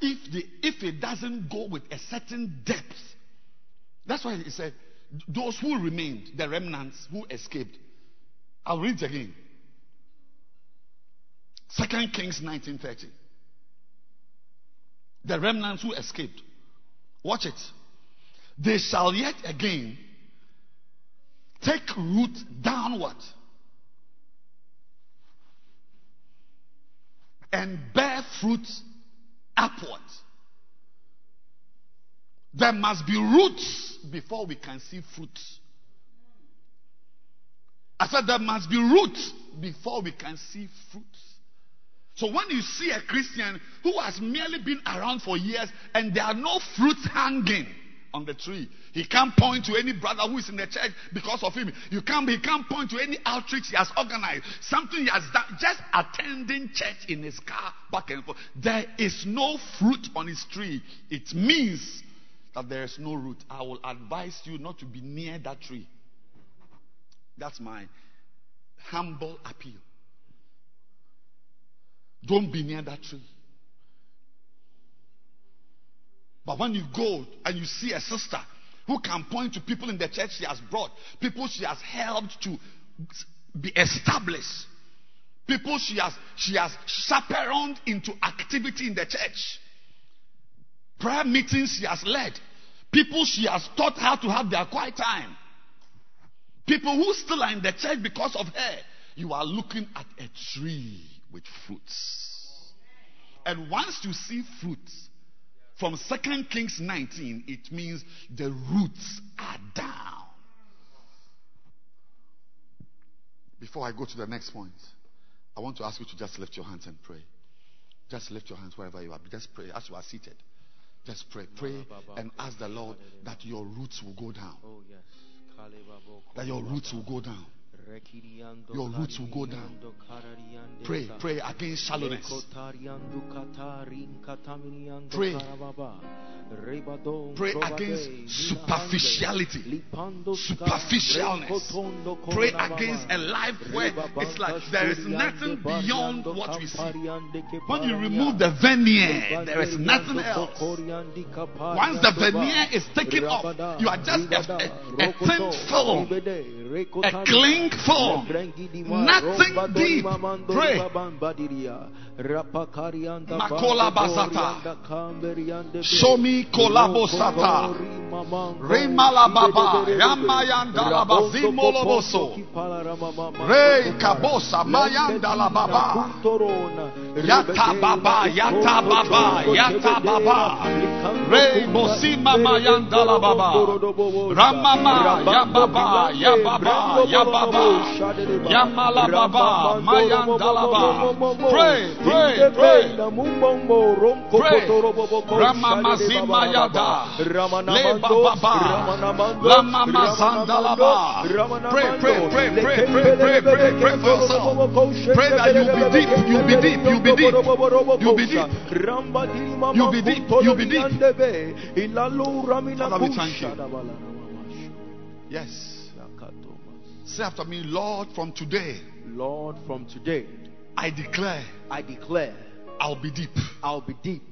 If, the, if it doesn't go with a certain depth, that's why he said, those who remained, the remnants who escaped. I'll read again. Second Kings 1930. The remnants who escaped. Watch it. They shall yet again take root downward and bear fruit upward. There must be roots before we can see fruits. I said there must be roots before we can see fruits. So when you see a Christian who has merely been around for years and there are no fruits hanging on the tree, he can't point to any brother who is in the church because of him. You can't, he can't point to any outreach he has organized, something he has done, just attending church in his car back and forth. There is no fruit on his tree. It means that there is no root. I will advise you not to be near that tree. That's my humble appeal. Don't be near that tree. But when you go and you see a sister who can point to people in the church she has brought, people she has helped to be established, people she has she has chaperoned into activity in the church, prayer meetings she has led, people she has taught how to have their quiet time, people who still are in the church because of her. You are looking at a tree with fruits. And once you see fruits from Second Kings 19, it means the roots are down. Before I go to the next point, I want to ask you to just lift your hands and pray. Just lift your hands wherever you are. Just pray as you are seated. Just pray. Pray and ask the Lord that your roots will go down. Oh. That your roots will go down. Your roots will go down. Pray, pray against shallowness. Pray. Pray against superficiality. Superficialness. Pray against a life where it's like there is nothing beyond what we see. When you remove the veneer, there is nothing else. Once the veneer is taken off, you are just a, a, a thin film, a cling film, nothing deep. Pray. Show me kolabosata. Remala baba. Yamayanda la. Re kabosa. Yata baba. Yata baba. Re bosima mayanda la baba. Ramama. Ya baba. Ya baba. Ya baba. Yamala baba. Mayanda la. Pray. Pray. Pray. Pray. Ramamazima yada. Le baba. Lama mazanda laba. Pray, pray, pray, pray, pray, pray, pray, pray for yourself. Pray that you be deep, you be deep, you be deep, you be deep. You be deep, you be deep. Father, we thank you. Yes. Say after me, Lord, from today, Lord, from today, I declare I declare I'll be deep. I'll be deep.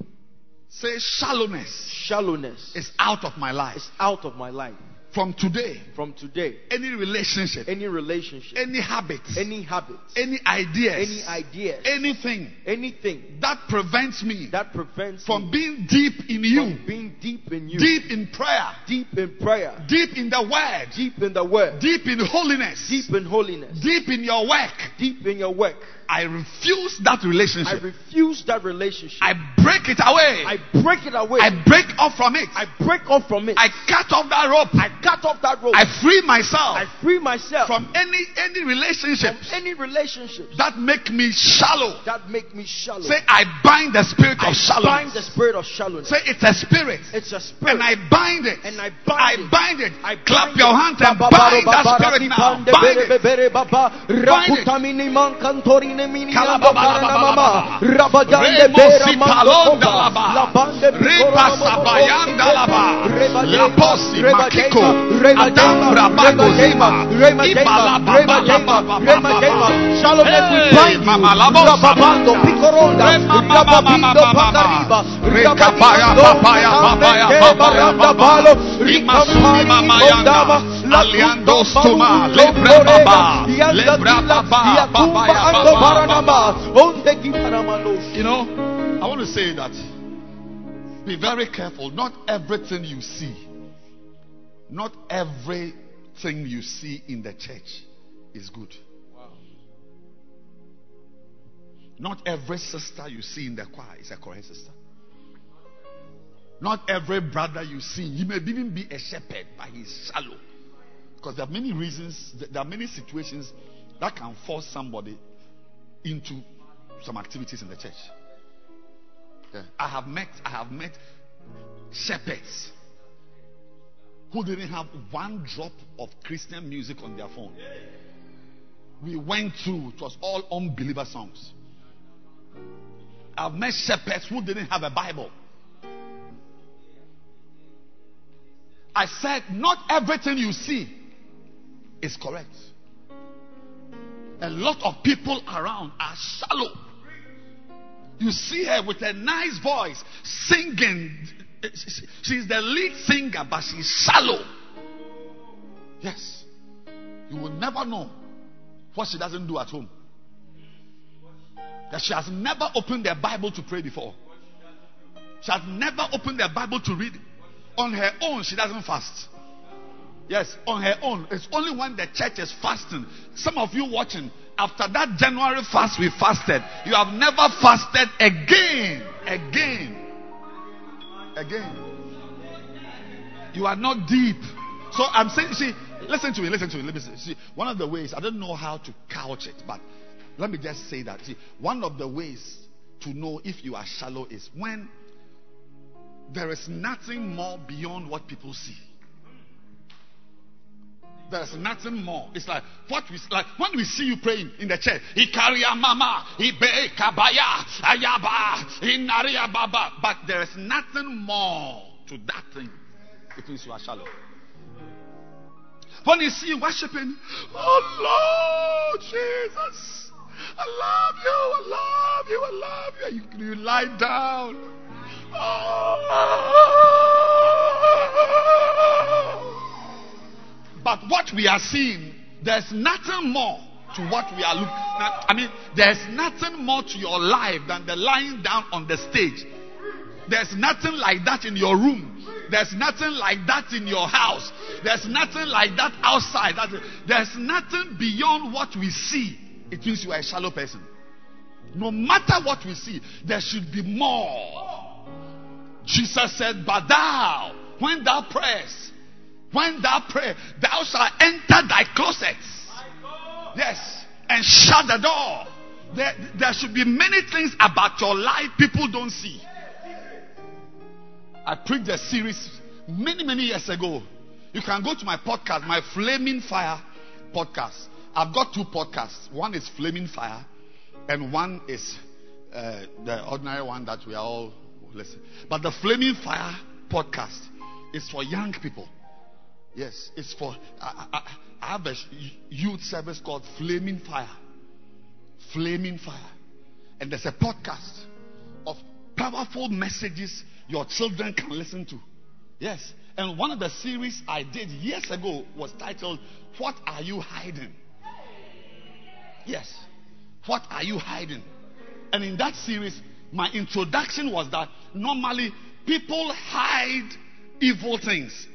Say shallowness Shallowness is out of my life. is out of my life. From today, From today, any relationship, any relationship, any habit, any habits, any ideas, any ideas, anything anything that prevents me that prevents from being deep in you, from being deep in you, deep in prayer, deep in prayer, deep in the word, deep in the word, deep in holiness, deep in holiness, deep in your work. deep in your work. I refuse that relationship. I refuse that relationship. I break it away. I break it away. I break off from it. I break off from it. I cut off that rope. I cut off that rope. I free myself I free myself from any any from any relationship that make me shallow. that make me shallow. Say I bind the spirit I of shallow. bind the spirit of shallowness. Say it's a spirit. It's a spirit. And I bind it. And I I bind it. bind it. I Clap your hands and bind that spirit now. Bind it. Bind it. Rakutamini man kantorine mini Kalababa, ando karana lababa, mama, lababa. rabadande Remo bera si mando palonda kopa, laba. labande Ripa pikoro sabayanda laba. Rebadema, Laposi, Rebadema, Makiko, Rebadema, Adambra, Bagozima, Rebadema, Ibalaba, Rebadema, Baba, Rebadema, Baba. Shalomness we Hey, bind you. Rababando, Picoronda, Rema, mama, Rababindo, mama, mama. Pacariba, Rekapaya, Rabadindo, papaya, papaya, Ambe, papaya, Baranda, papa. Balo, Imasumi, Ricamani, mama, Mondama, yanda. La Aliando, Cundo, lebra, baba. Lebra, baba, Yakumba, papaya, Ando, baba, Baranama, Onde, Gibaramanosh. You know, I want to say that be very careful. Not everything you see, not everything you see in the church is good. Not every sister you see in the choir is a correct sister. Not every brother you see, he may even be a shepherd, but he's shallow. Because there are many reasons, there are many situations that can force somebody into some activities in the church. Yeah. I have met, I have met shepherds who didn't have one drop of Christian music on their phone. We went through, it was all unbeliever songs. I've met shepherds who didn't have a Bible. I said, not everything you see is correct. A lot of people around are shallow. You see her with a nice voice singing. She's the lead singer, but she's shallow. Yes. You will never know what she doesn't do at home. That she has never opened the Bible to pray before. She has never opened the Bible to read. On her own, she doesn't fast. Yes, on her own. It's only when the church is fasting. Some of you watching, after that January fast we fasted, you have never fasted again. Again. Again. You are not deep. So I'm saying, see, listen to me, listen to me. Let me see. see. One of the ways, I don't know how to couch it, but let me just say that. See, one of the ways to know if you are shallow is when there is nothing more beyond what people see. There's nothing more. It's like what we like when we see you praying in the church. Ikaria mama, ibe kabaya, ayaba, inaria baba. But there is nothing more to that thing. It means you are shallow. When you see you worshiping, oh Lord Jesus, I love you, I love you, I love you. You, you lie down. Oh. But what we are seeing, there's nothing more to what we are looking. at. I mean, there's nothing more to your life than the lying down on the stage. There's nothing like that in your room. There's nothing like that in your house. There's nothing like that outside. There's nothing beyond what we see. It means you are a shallow person. No matter what we see, there should be more. Jesus said, But thou, when thou prayest, when thou pray, thou shalt enter thy closets. Yes. And shut the door. There, there should be many things about your life people don't see. I preached a series many, many years ago. You can go to my podcast, my Flaming Fire podcast. I've got two podcasts. One is Flaming Fire, and one is uh, the ordinary one that we are all listening. But the Flaming Fire podcast is for young people. Yes, it's for. I, I, I have a youth service called Flaming Fire. Flaming Fire. And there's a podcast of powerful messages your children can listen to. Yes. And one of the series I did years ago was titled, What Are You Hiding? Yes. What Are You Hiding? And in that series, my introduction was that normally people hide evil things.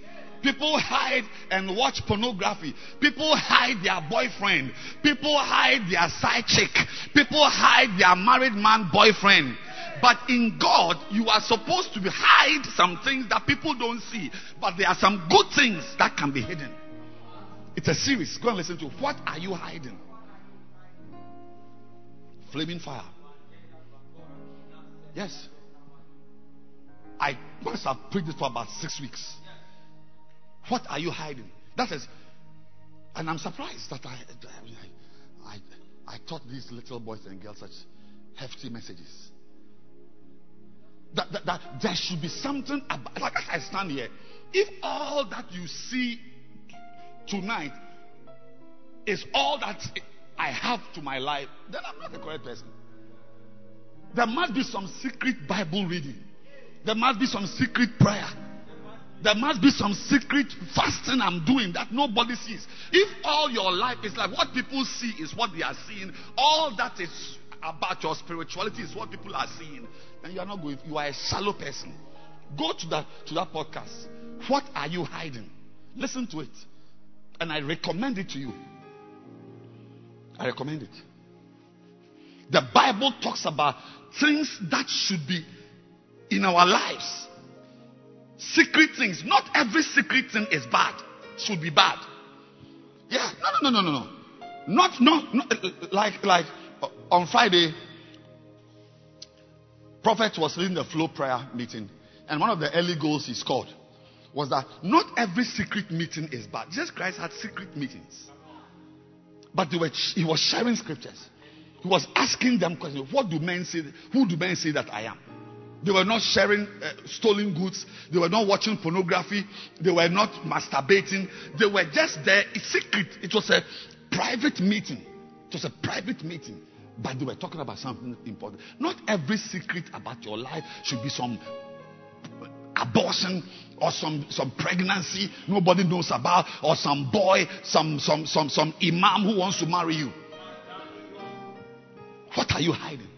People hide and watch pornography. People hide their boyfriend. People hide their side chick. People hide their married man boyfriend. But in God, you are supposed to hide some things that people don't see. But there are some good things that can be hidden. It's a series. Go and listen to. What are you hiding? Flaming fire. Yes. I must have preached this for about six weeks. What are you hiding? That is, and I'm surprised that I, I, I, I taught these little boys and girls such hefty messages. That, that, that there should be something about, like I stand here, if all that you see tonight is all that I have to my life, then I'm not the correct person. There must be some secret Bible reading. There must be some secret prayer. There must be some secret fasting I'm doing that nobody sees. If all your life is like what people see is what they are seeing, all that is about your spirituality is what people are seeing, then you are not going. You are a shallow person. Go to that to that podcast. What are you hiding? Listen to it, and I recommend it to you. I recommend it. The Bible talks about things that should be in our lives Secret things. Not every secret thing is bad. Should be bad. Yeah. No, no, no, no, no, no. Not, not, not like, like uh, on Friday, Prophet was leading the flow prayer meeting, and one of the early goals he scored was that not every secret meeting is bad. Jesus Christ had secret meetings, but they were, he was sharing scriptures. He was asking them questions. What do men say? Who do men say that I am? They were not sharing uh, stolen goods. They were not watching pornography. They were not masturbating. They were just there. It's secret. It was a private meeting. It was a private meeting. But they were talking about something important. Not every secret about your life should be some abortion or some, some pregnancy nobody knows about or some boy, some, some, some, some imam who wants to marry you. What are you hiding?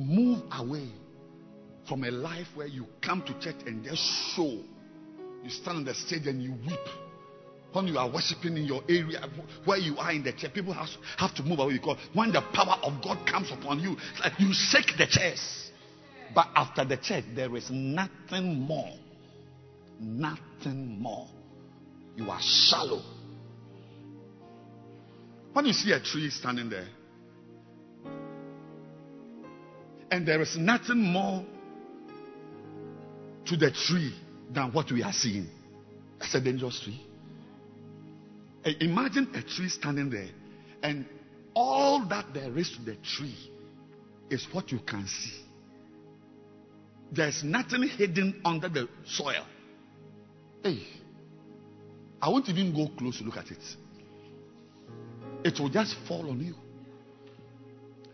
Move away from a life where you come to church and just show. You stand on the stage and you weep. When you are worshiping in your area where you are in the church, people have, have to move away because when the power of God comes upon you, like you shake the chairs. But after the church, there is nothing more. Nothing more. You are shallow. When you see a tree standing there, and there is nothing more to the tree than what we are seeing, that's a dangerous tree. Imagine a tree standing there, and all that there is to the tree is what you can see. There's nothing hidden under the soil. Hey, I won't even go close to look at it. It will just fall on you.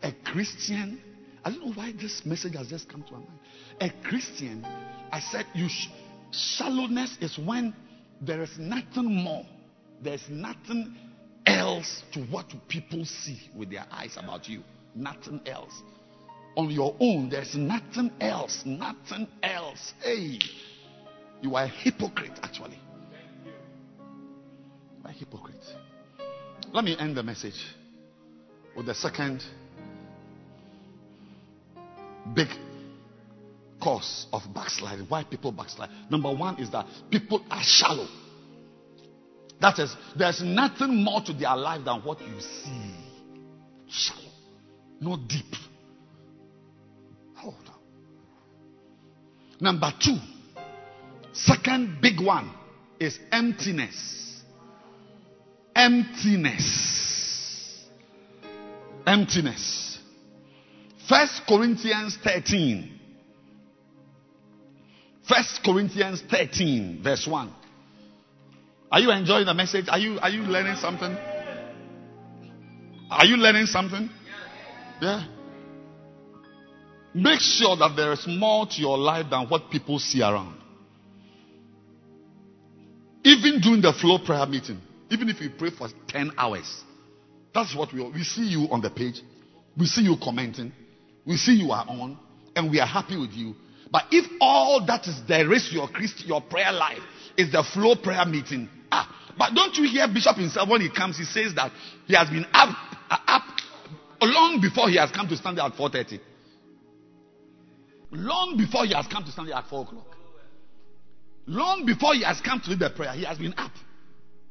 A Christian, I don't know why this message has just come to my mind. A Christian, I said, you sh- shallowness is when there is nothing more, there's nothing else to what people see with their eyes about you. Nothing else. On your own, there's nothing else. Nothing else. Hey, you are a hypocrite, actually. You are a hypocrite. Let me end the message with the second big cause of backsliding. Why people backslide? Number one is that people are shallow. That is, there's nothing more to their life than what you see. Shallow, not deep. Hold on. Number two, second big one is emptiness. Emptiness. Emptiness. First Corinthians 13. First Corinthians 13, verse 1. Are you enjoying the message? Are you are you learning something? Are you learning something? Yeah. Make sure that there is more to your life than what people see around. Even during the flow prayer meeting, even if you pray for 10 hours, that's what we we see you on the page. We see you commenting. We see you are on, and we are happy with you. But if all that is there is your Christ, your prayer life is the flow prayer meeting, ah, but don't you hear Bishop himself when he comes? He says that he has been up, uh, up long before he has come to stand there at 4:30. Long before he has come to stand there at 4 o'clock. Long before he has come to lead the prayer, he has been up.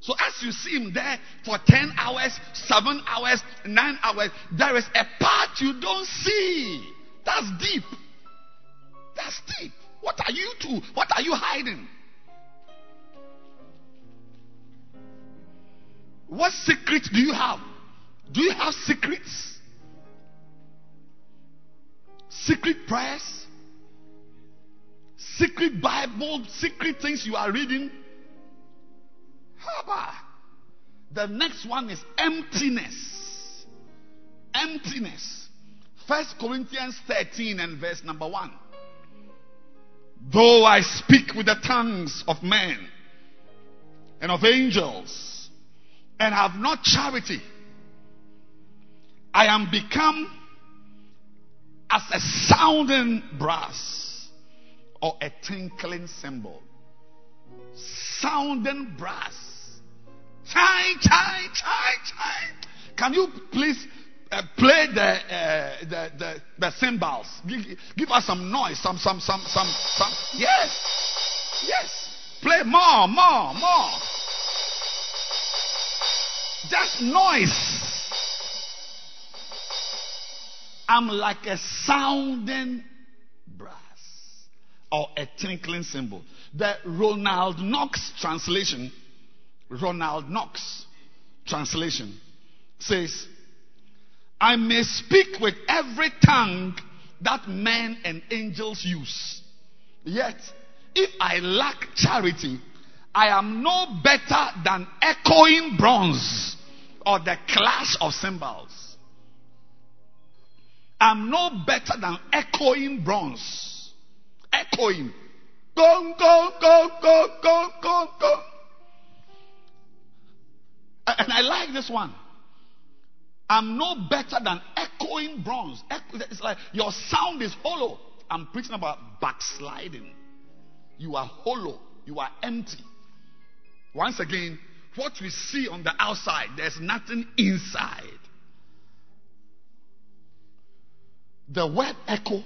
So as you see him there for 10 hours, 7 hours, 9 hours, there is a part you don't see. That's deep. That's deep. What are you two? What are you hiding? What secret do you have? Do you have secrets? Secret prayers? Secret Bible? Secret things you are reading? The next one is emptiness. Emptiness. First Corinthians 13 and verse number 1. Though I speak with the tongues of men and of angels and have not charity, I am become as a sounding brass or a tinkling cymbal. Sounding brass. Chai, chai, chai, chai. Can you please uh, play the, uh, the, the, the cymbals. Give, give us some noise, some, some, some, some, some. Yes. Yes. Play more, more, more. Just noise. I'm like a sounding brass or a tinkling cymbal. The Ronald Knox translation, Ronald Knox translation says, I may speak with every tongue that men and angels use. Yet, if I lack charity, I am no better than echoing bronze or the clash of cymbals. I'm no better than echoing bronze. Echoing. Go, go, go, go, go, go, go. And I like this one. I'm no better than echoing bronze. It's like your sound is hollow. I'm preaching about backsliding. You are hollow. You are empty. Once again, what we see on the outside, there's nothing inside. The word echo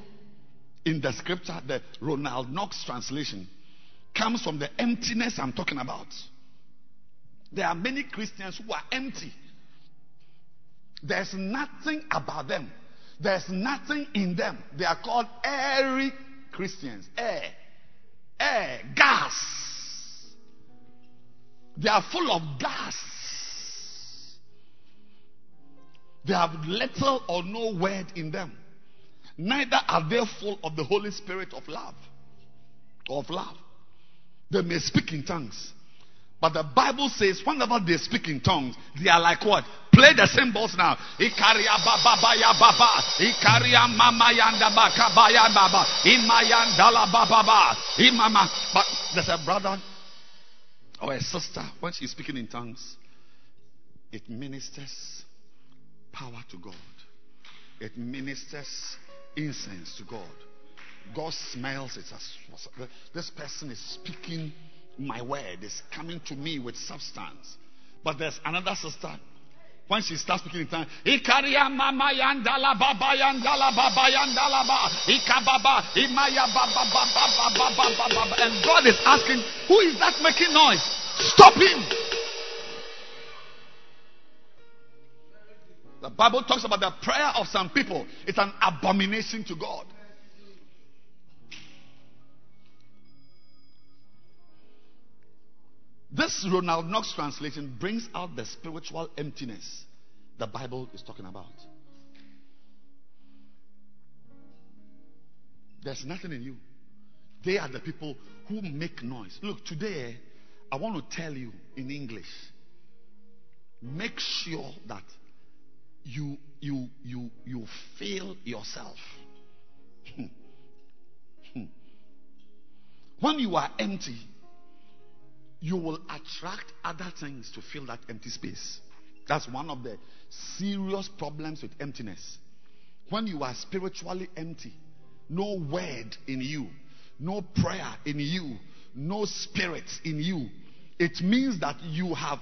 in the scripture, the Ronald Knox translation, comes from the emptiness I'm talking about. There are many Christians who are empty. There's nothing about them. There's nothing in them. They are called airy Christians. Air. Air. Gas. They are full of gas. They have little or no word in them. Neither are they full of the Holy Spirit of love. Of love. They may speak in tongues. But the Bible says whenever they speak in tongues, they are like what? Play the cymbals now. Ikaria baba ya baba. Ikaria mama yanda baka baya baba. Imayandala baba. Imama. But there's a brother or a sister when she's speaking in tongues, it ministers power to God. It ministers incense to God. God smells it as this person is speaking my word, is coming to me with substance. But there's another sister. When she starts speaking in tongues, Ikaria mama yandala baba yandala baba yandala ba ikababa imaya baba baba baba baba and God is asking, who is that making noise? Stop him. The Bible talks about the prayer of some people. It's an abomination to God. This Ronald Knox translation brings out the spiritual emptiness the Bible is talking about. There's nothing in you. They are the people who make noise. Look, today I want to tell you in English make sure that you you you you feel yourself. [laughs] Hmm. Hmm. when you are empty, you will attract other things to fill that empty space. That's one of the serious problems with emptiness. When you are spiritually empty, no word in you, no prayer in you, no spirit in you, it means that you have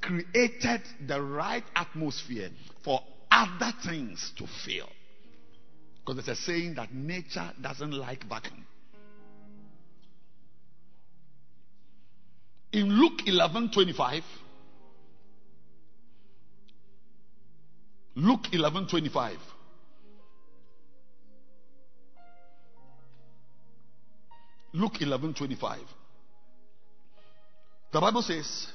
created the right atmosphere for other things to fill. Because there's a saying that nature doesn't like vacuum. In Luke 11 25, Luke 11 25. Luke 11 25. The Bible says,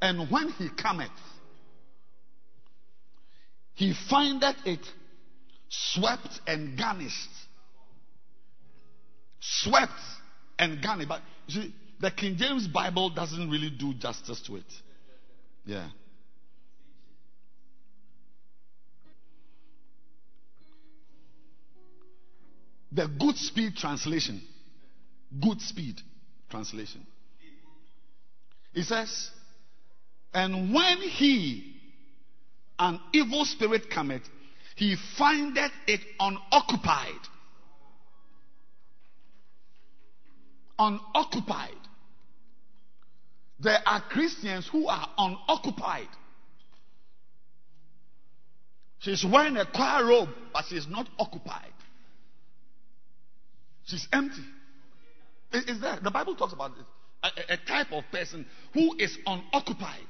And when he cometh, he findeth it swept and garnished. Swept and garnished. But you see, the King James Bible doesn't really do justice to it. Yeah. The Goodspeed translation. Goodspeed translation. It says, And when he, an evil spirit cometh, he findeth it unoccupied. Unoccupied. There are Christians who are unoccupied. She's wearing a choir robe, but she's not occupied. She's empty. Is, there? The Bible talks about a- a type of person who is unoccupied.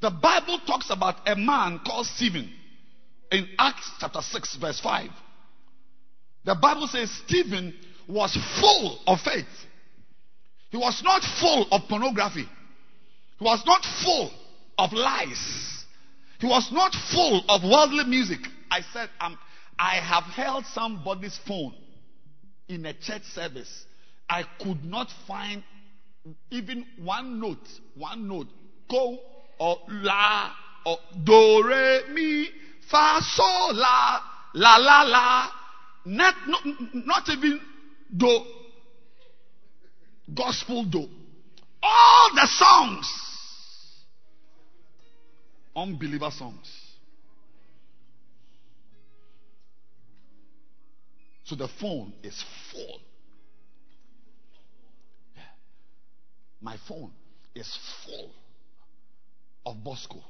The Bible talks about a man called Stephen in Acts chapter 6, verse 5. The Bible says Stephen was full of faith. He was not full of pornography. He was not full of lies. He was not full of worldly music. I said, um, I have held somebody's phone in a church service. I could not find even one note, one note, go or la or do re mi fa so la la la la, not not, not even do gospel do. All the songs, unbeliever songs. So the phone is full. My phone is full of Bosco,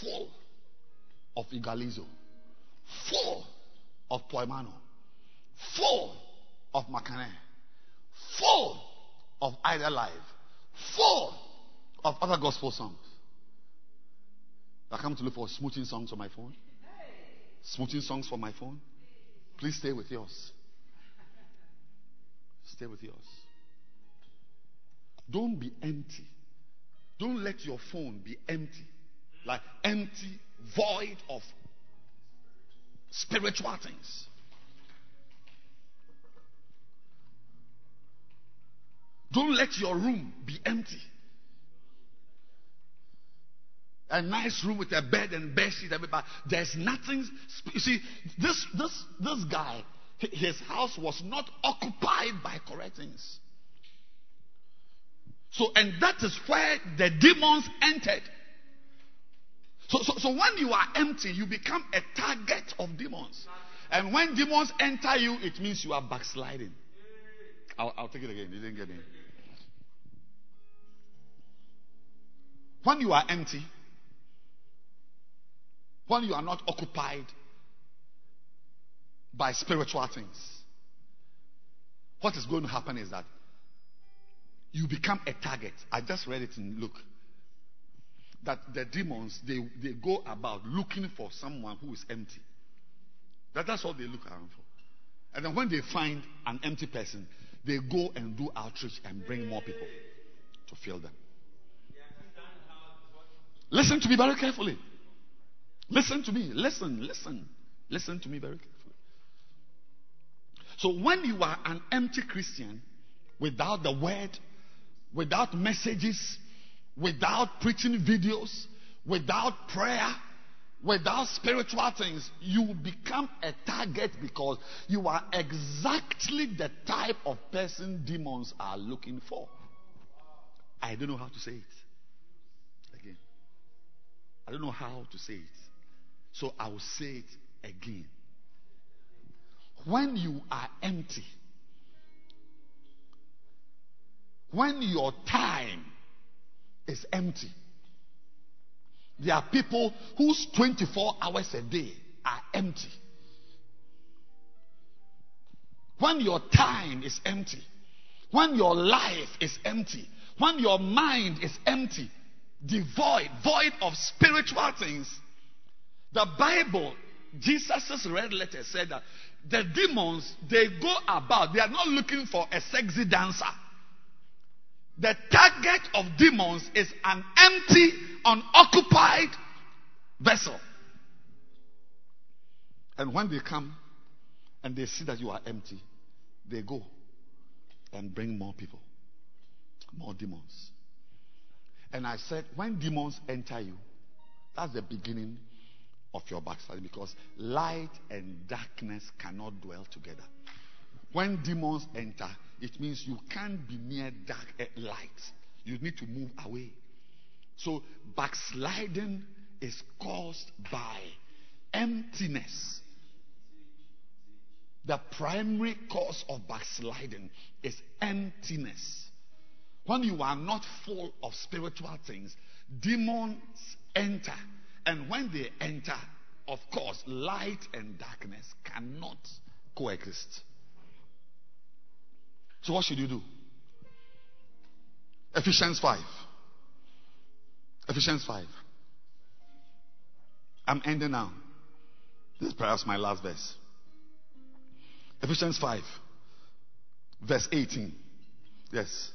full of Igalizo, full of Poimano, full of Makane, full of Ida Live, full of other gospel songs. I come to look for smoothing songs on my phone. Smoothing songs for my phone. Please stay with yours. Stay with yours. Don't be empty. Don't let your phone be empty. Like empty, void of spiritual things. Don't let your room be empty. A nice room with a bed and bed sheet, everybody. There's nothing. You see, this this this guy, his house was not occupied by correct things. So, and that is where the demons entered. So, so, so when you are empty, you become a target of demons. And when demons enter you, it means you are backsliding. I'll, I'll take it again. You didn't get me. When you are empty, when you are not occupied by spiritual things, what is going to happen is that you become a target. I just read it in Luke. That the demons they, they go about looking for someone who is empty. That, that's all they look around for. And then when they find an empty person, they go and do outreach and bring more people to fill them. Listen to me very carefully. Listen to me. Listen, listen. Listen to me very carefully. So when you are an empty Christian without the word, without messages, without preaching videos, without prayer, without spiritual things, you become a target because you are exactly the type of person demons are looking for. I don't know how to say it. Again. I don't know how to say it. So I will say it again. When you are empty, when your time is empty, there are people whose 24 hours a day are empty. When your time is empty, when your life is empty, when your mind is empty, devoid, void of spiritual things, the Bible, Jesus' red letter said that the demons, they go about, they are not looking for a sexy dancer. The target of demons is an empty, unoccupied vessel. And when they come and they see that you are empty, they go and bring more people, more demons. And I said, when demons enter you, that's the beginning of your backsliding because light and darkness cannot dwell together. When demons enter, it means you can't be near dark eh, light. You need to move away. So backsliding is caused by emptiness. The primary cause of backsliding is emptiness. When you are not full of spiritual things, demons enter. And when they enter, of course, light and darkness cannot coexist. So, what should you do? Ephesians 5. Ephesians 5. I'm ending now. This is perhaps my last verse. Ephesians 5, verse 18. Yes.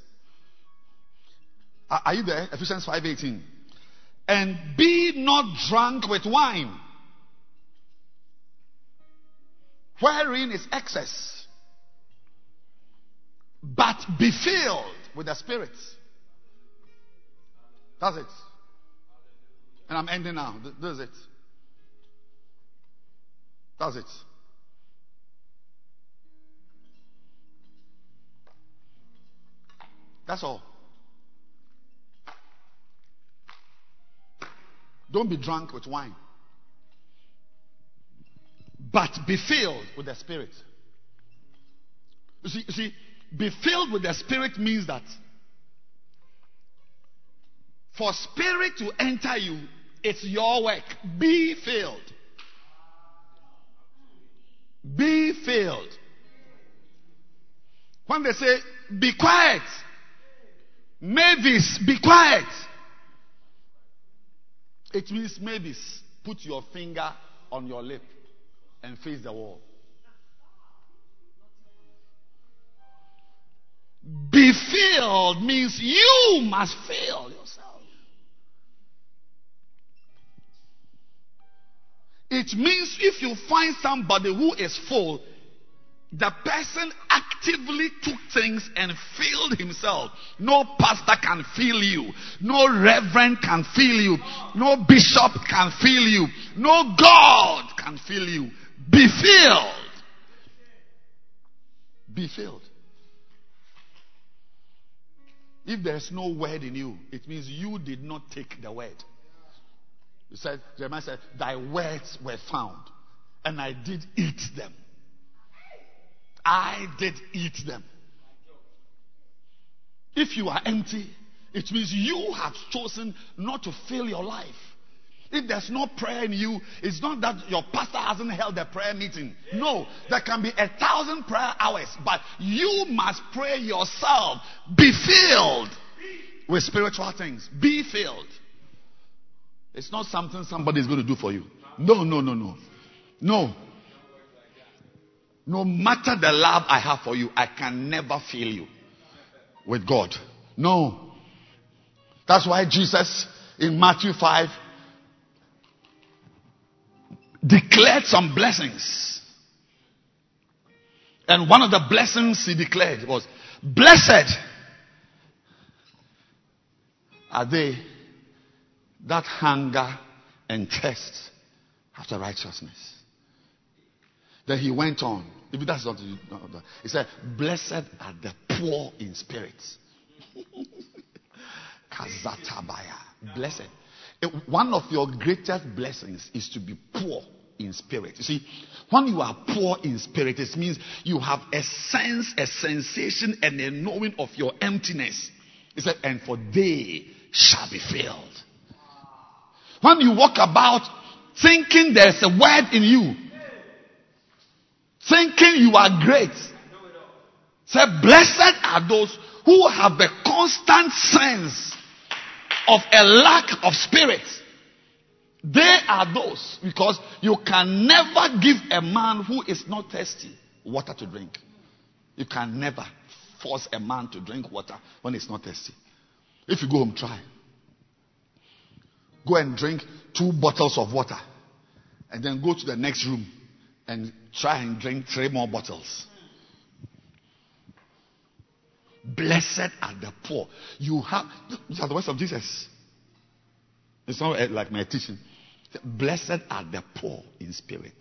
Are, you there? Ephesians 5 18. And be not drunk with wine, wherein is excess, but be filled with the Spirit. That's it. And I'm ending now. Th- This is it. That's it. That's all. Don't be drunk with wine. But be filled with the Spirit. You see, you see, be filled with the Spirit means that for Spirit to enter you, it's your work. Be filled. Be filled. When they say, be quiet, Mavis, be quiet. It means Mavis, put your finger on your lip and face the wall. Be filled means you must fill yourself. It means if you find somebody who is full, the person actively took things and filled himself. No pastor can fill you. No reverend can fill you. No bishop can fill you. No God can fill you. Be filled. Be filled. If there's no word in you, it means you did not take the word. He said, Jeremiah said, Thy words were found, and I did eat them. I did eat them. If you are empty, it means you have chosen not to fill your life. If there's no prayer in you, it's not that your pastor hasn't held a prayer meeting. No, there can be a thousand prayer hours, but you must pray yourself. Be filled with spiritual things. Be filled. It's not something somebody is going to do for you. No, no, no, no. No. No matter the love I have for you, I can never fill you with God. No. That's why Jesus in Matthew 5 declared some blessings. And one of the blessings he declared was, Blessed are they that hunger and thirst after righteousness. Then he went on. If that's not, he said, Blessed are the poor in spirit. [laughs] Kazatabaya. Blessed. One of your greatest blessings is to be poor in spirit. You see, when you are poor in spirit, it means you have a sense, a sensation, and a knowing of your emptiness. He said, and for they shall be filled. When you walk about thinking there's a word in you, thinking you are great, say, blessed are those who have a constant sense of a lack of spirit. They are those because you can never give a man who is not thirsty water to drink. You can never force a man to drink water when he's not thirsty. If you go home, try. Go and drink two bottles of water and then go to the next room and try and drink three more bottles. Blessed are the poor. You have, these are the words of Jesus. It's not like my teaching. Blessed are the poor in spirit.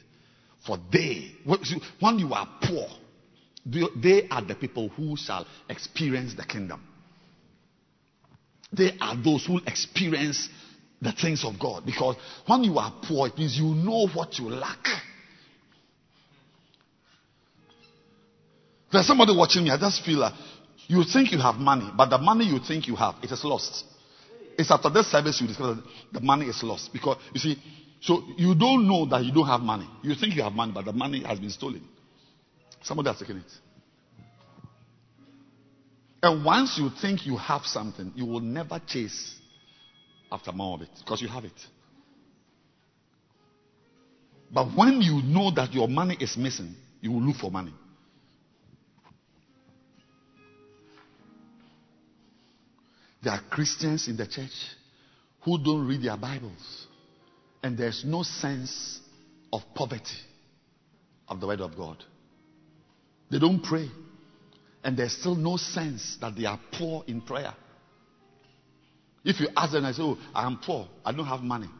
For they, when you are poor, they are the people who shall experience the kingdom. They are those who experience the things of God. Because when you are poor, it means you know what you lack. There's somebody watching me. I just feel like You think you have money, but the money you think you have, it is lost. It's after this service you discover that the money is lost. Because, you see, so you don't know that you don't have money. You think you have money, but the money has been stolen. Somebody has taken it. And once you think you have something, you will never chase after more of it because you have it. But when you know that your money is missing, you will look for money. There are Christians in the church who don't read their Bibles, and there's no sense of poverty of the Word of God. They don't pray, and there's still no sense that they are poor in prayer. If you ask them, I say, Oh, I am poor, I don't have money.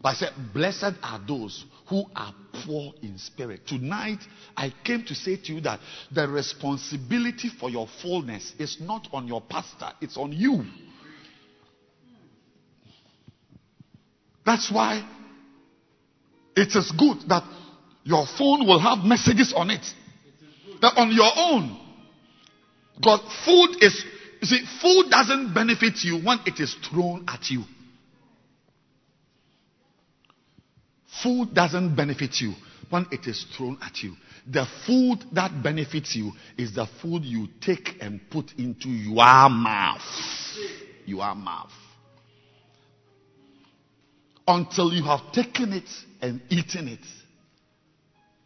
But I said, Blessed are those who are poor in spirit. Tonight, I came to say to you that the responsibility for your fullness is not on your pastor, it's on you. That's why it is good that your phone will have messages on it. That on your own. Because food is, you see, food doesn't benefit you when it is thrown at you. Food doesn't benefit you when it is thrown at you. The food that benefits you is the food you take and put into your mouth. Your mouth. Until you have taken it and eaten it,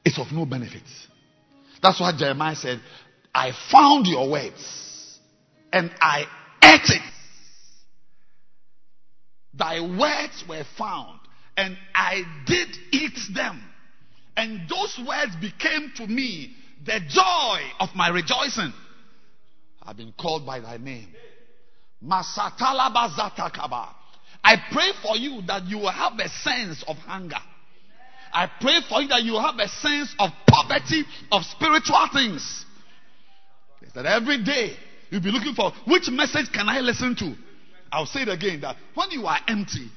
it's of no benefit. That's why Jeremiah said, I found your words and I ate it. Thy words were found and I did eat them. And those words became to me the joy of my rejoicing. I've been called by thy name. Masatalabazataka. I pray for you that you will have a sense of hunger. I pray for you that you have a sense of poverty of spiritual things. That every day you'll be looking for which message can I listen to? I'll say it again that when you are empty,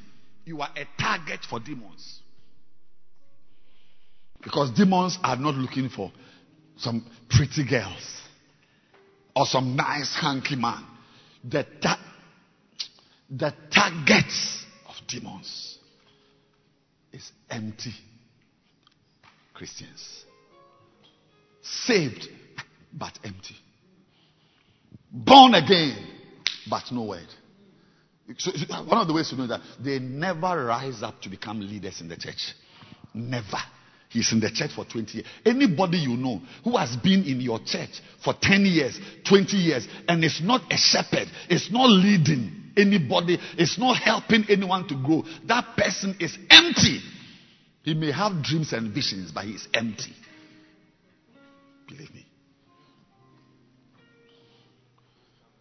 you are a target for demons. Because demons are not looking for some pretty girls or some nice hanky man. The, ta- the target of demons is empty Christians. Saved, but empty. Born again, but no word. So, uh, one of the ways to know that they never rise up to become leaders in the church. Never. He's in the church for 20 years. Anybody you know who has been in your church for 10 years, 20 years, and is not a shepherd, is not leading anybody, is not helping anyone to grow, that person is empty. He may have dreams and visions, but he's empty. Believe me.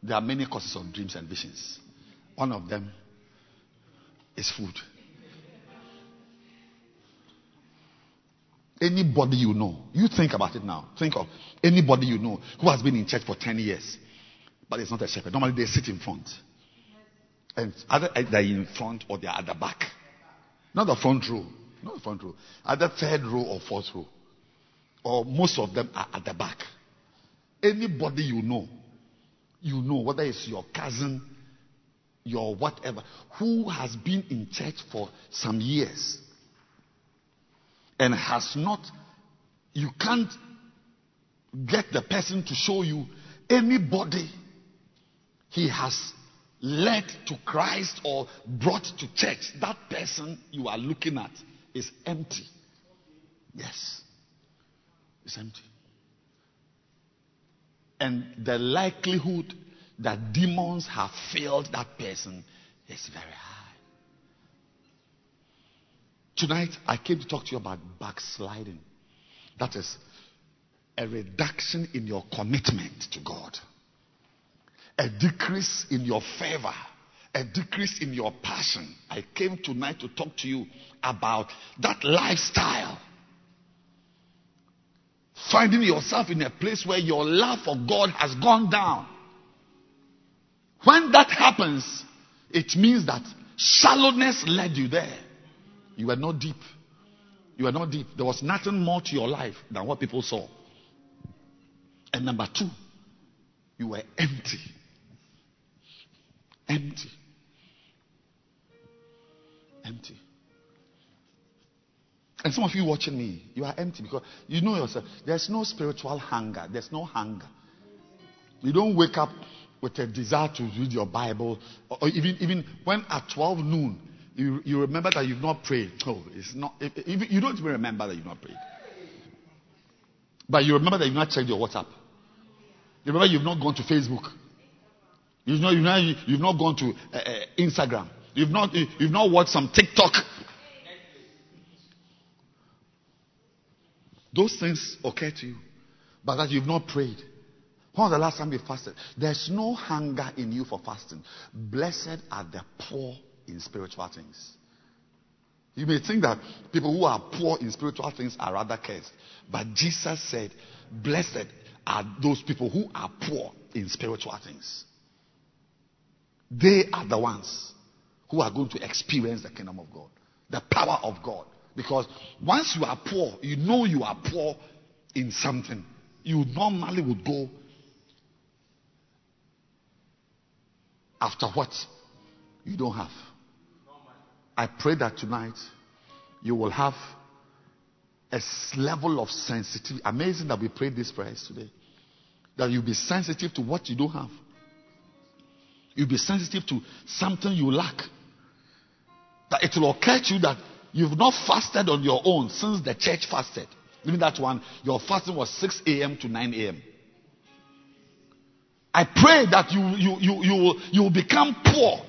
There are many causes of dreams and visions. One of them is food. Anybody you know, you think about it now. Think of anybody you know who has been in church for 10 years, but it's not a shepherd. Normally they sit in front. And either they're in front or they're at the back. Not the front row. Not the front row. Either third row or fourth row. Or most of them are at the back. Anybody you know, you know, whether it's your cousin, your whatever, who has been in church for some years and has not, you can't get the person to show you anybody he has led to Christ or brought to church. That person you are looking at is empty. Yes, it's empty. And the likelihood that demons have failed that person is very high. Tonight, I came to talk to you about backsliding. That is a reduction in your commitment to God, a decrease in your favor, a decrease in your passion. I came tonight to talk to you about that lifestyle. Finding yourself in a place where your love for God has gone down. When that happens, it means that shallowness led you there. You were not deep. You were not deep. There was nothing more to your life than what people saw. And number two, You were empty. Empty. Empty. And some of you watching me, you are empty because you know yourself. There's no spiritual hunger. There's no hunger. You don't wake up with a desire to read your Bible, or even even when at 12 noon you, you remember that you've not prayed. Oh, it's not. If, if- you don't even remember that you've not prayed, but you remember that you've not checked your WhatsApp. You remember you've not gone to Facebook. You've not, you've not, you've not gone to uh, uh, Instagram. You've not, you- you've not watched some TikTok. Those things occur to you, but that you've not prayed. When was the last time you fasted? There's no hunger in you for fasting. Blessed are the poor in spiritual things. You may think that people who are poor in spiritual things are rather cursed. But Jesus said, Blessed are those people who are poor in spiritual things. They are the ones who are going to experience the kingdom of God, the power of God. Because once you are poor, you know you are poor in something. You normally would go after what you don't have. I pray that tonight you will have a level of sensitivity. Amazing that we prayed these prayers today. That you'll be sensitive to what you don't have. You'll be sensitive to something you lack. That it will occur to you that you've not fasted on your own since the church fasted. Even that one, your fasting was 6 a.m. to 9 a.m. I pray that you, you, you, you, will, you will become poor.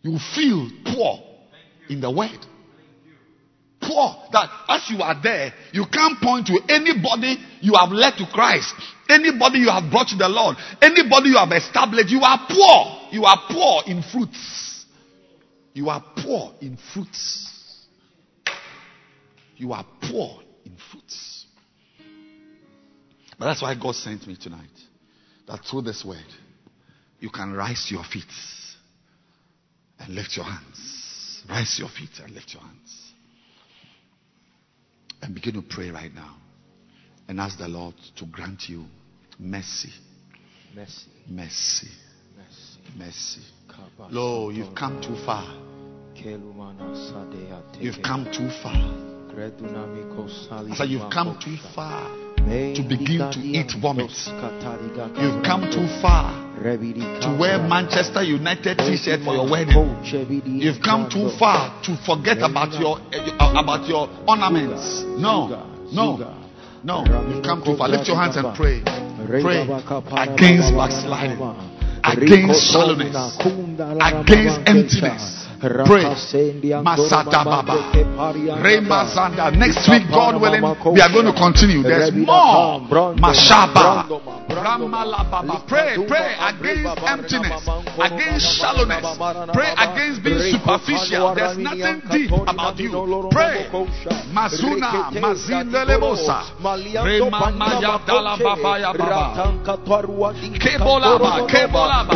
You will feel poor in the word. Poor. That as you are there, you can't point to anybody you have led to Christ, anybody you have brought to the Lord, anybody you have established. You are poor. You are poor in fruits. You are poor in fruits. You are poor in fruits. But that's why God sent me tonight that through this word, you can rise your feet and lift your hands. Rise your feet and lift your hands. And begin to pray right now. And ask the Lord to grant you mercy. Mercy, Mercy. mercy. Lo, you've come too far. You've come too far. I said, You've come too far. To begin to eat vomit. You've come too far to wear Manchester United t-shirt for your wedding. You've come too far to forget about your uh, about your ornaments. No, no, no. You've come too far. Lift your hands and pray. Pray against backsliding, against shallowness, against emptiness. Pray. Masata Baba. Rema Zanda. Next week, God willing, we are going to continue. There's more. Mashaba. Pray, pray against emptiness, against shallowness. Pray against being superficial. There's nothing deep about you. Pray. Mazuna, Mazindelebosa. Rema Mayadala Baba ya Baba. Kebolaba, Kebolaba,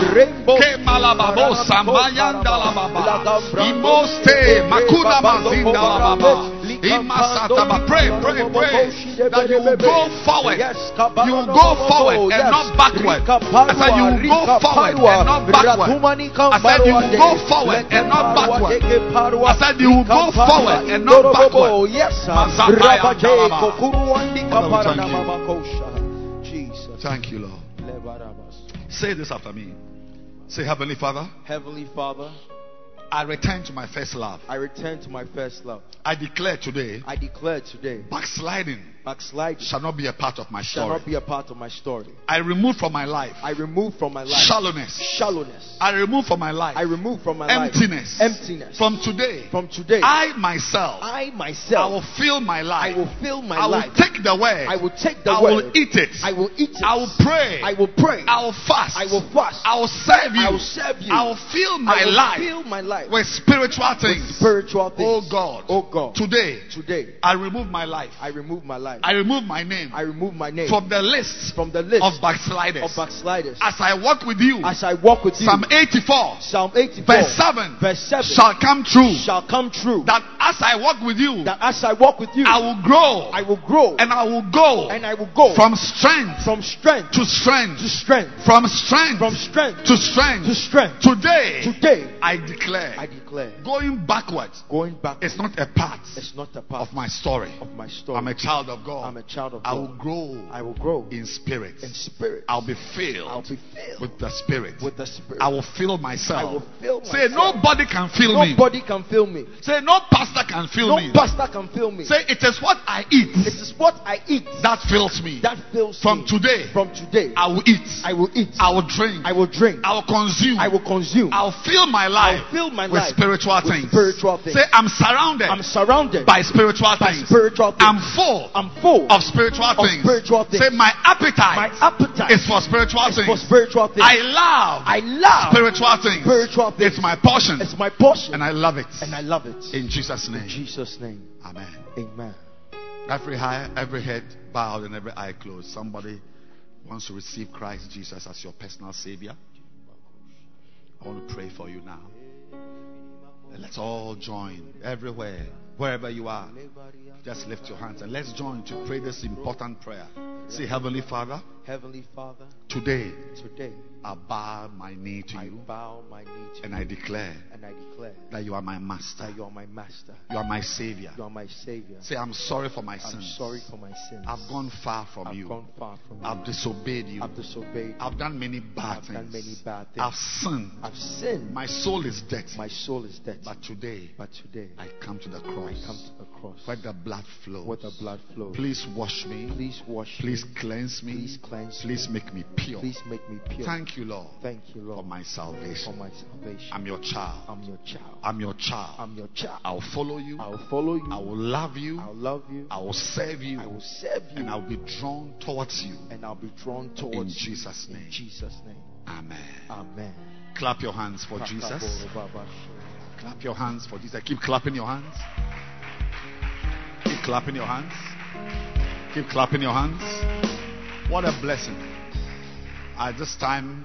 Kemalababo, Samayandala Baba, Imoste, Makuna Mazindala Baba, Imasataba. Pray, pray, pray that you will go forward. You will go forward and not backward. I said you will go forward and not backward. I said you will go forward and not backward. I said you will go forward and not backward. Yes. Jesus. Thank you, Lord. Say this after me. Say, Heavenly Father, Heavenly Father, I return to my first love. I return to my first love. I declare today, I declare today, backsliding backsliding shall not be a part of my shall story. not be a part of my story. I remove from my life I remove from my life shallowness. shallowness. I remove from my life I remove from my emptiness. life emptiness. From today, From today, I myself, I I myself, will fill my I will fill my I will life. take the word. I will take the I word. will eat it. I will eat it. I will pray. I will pray. I will fast. I will fast. I will serve you. I will serve you. I will fill my I will life fill my life life with spiritual with things. Oh. God. Oh God. Today, Today, I remove my life. I remove my life. I remove my name I remove my name from the list from the list of backsliders. of backsliders. As I walk with you, As I walk with you, Psalm 84, Psalm 84, verse 7, verse 7 shall come true. shall come true. That as I walk with you, That as I walk with you, I will grow I will grow and I will go and I will go from strength from strength to strength, to strength, from strength from strength to strength. to strength. Today, Today, I declare, I declare, going backwards going back It's not a part it's not a part of my story. of my story. I'm a child of God. I'm a child of God. I will grow I will grow in spirit. in spirit. I'll be filled I'll be filled with the spirit. with the spirit. I will fill myself. I will fill Say nobody can fill me. Nobody can fill me. Say no pastor can fill No me. pastor can fill me. Say it is what I eat It is what I eat that fills me. that fills me From me. today, From today, I will eat. I will eat. I will drink. I will drink. I will consume. I will consume. I'll fill my life I'll fill my with life spiritual with things. spiritual things. Say I'm surrounded I'm surrounded by spiritual by things. spiritual things. I'm full I'm full of spiritual of things. spiritual things. Say my appetite My appetite is for spiritual is things. for spiritual things. I love I love spiritual things. spiritual things. It's my portion. It's my portion. and I love it. and I love it. In Jesus' In name. Jesus' name. Amen. Amen. Every eye, every head bowed and every eye closed. Somebody wants to receive Christ Jesus as your personal Savior. I want to pray for you now. And let's all join everywhere, wherever you are. Just lift your hands and let's join to pray this important prayer. Say, Heavenly Father, Heavenly Father, today today I bow my knee to I you bow my knee to and you I declare and I declare that you are my master. that you are my master. You are my Savior. You are my Savior. Say, I'm sorry for my I'm sins. sorry for my sins. I've gone far from I've you. gone far from you. I've disobeyed you. I've disobeyed. I've done many bad I've things. done many bad things. I've sinned. I've sinned. My soul is dirty. My soul is dirty. But today, But today, I come to the I cross come to the cross where the blood flows. where the blood flows. Please wash me. Please wash Please me. cleanse me. Please cleanse Please me. make me pure. Please make me pure. Thank you, Lord, Thank you, Lord, for my salvation. for my salvation. I'm your child. I'm your child. I'm your child. I'm your child. I'll follow you. I'll follow you. I will love you. I'll love you. I will serve you. I will serve you. And I'll be drawn towards you. and I'll be drawn In towards you. Jesus' name. In. Jesus' name. Amen. Amen. Clap your hands for Jesus. Clap your hands for Jesus. Keep clapping your hands. Keep clapping your hands. Keep clapping your hands. What a blessing. At this time,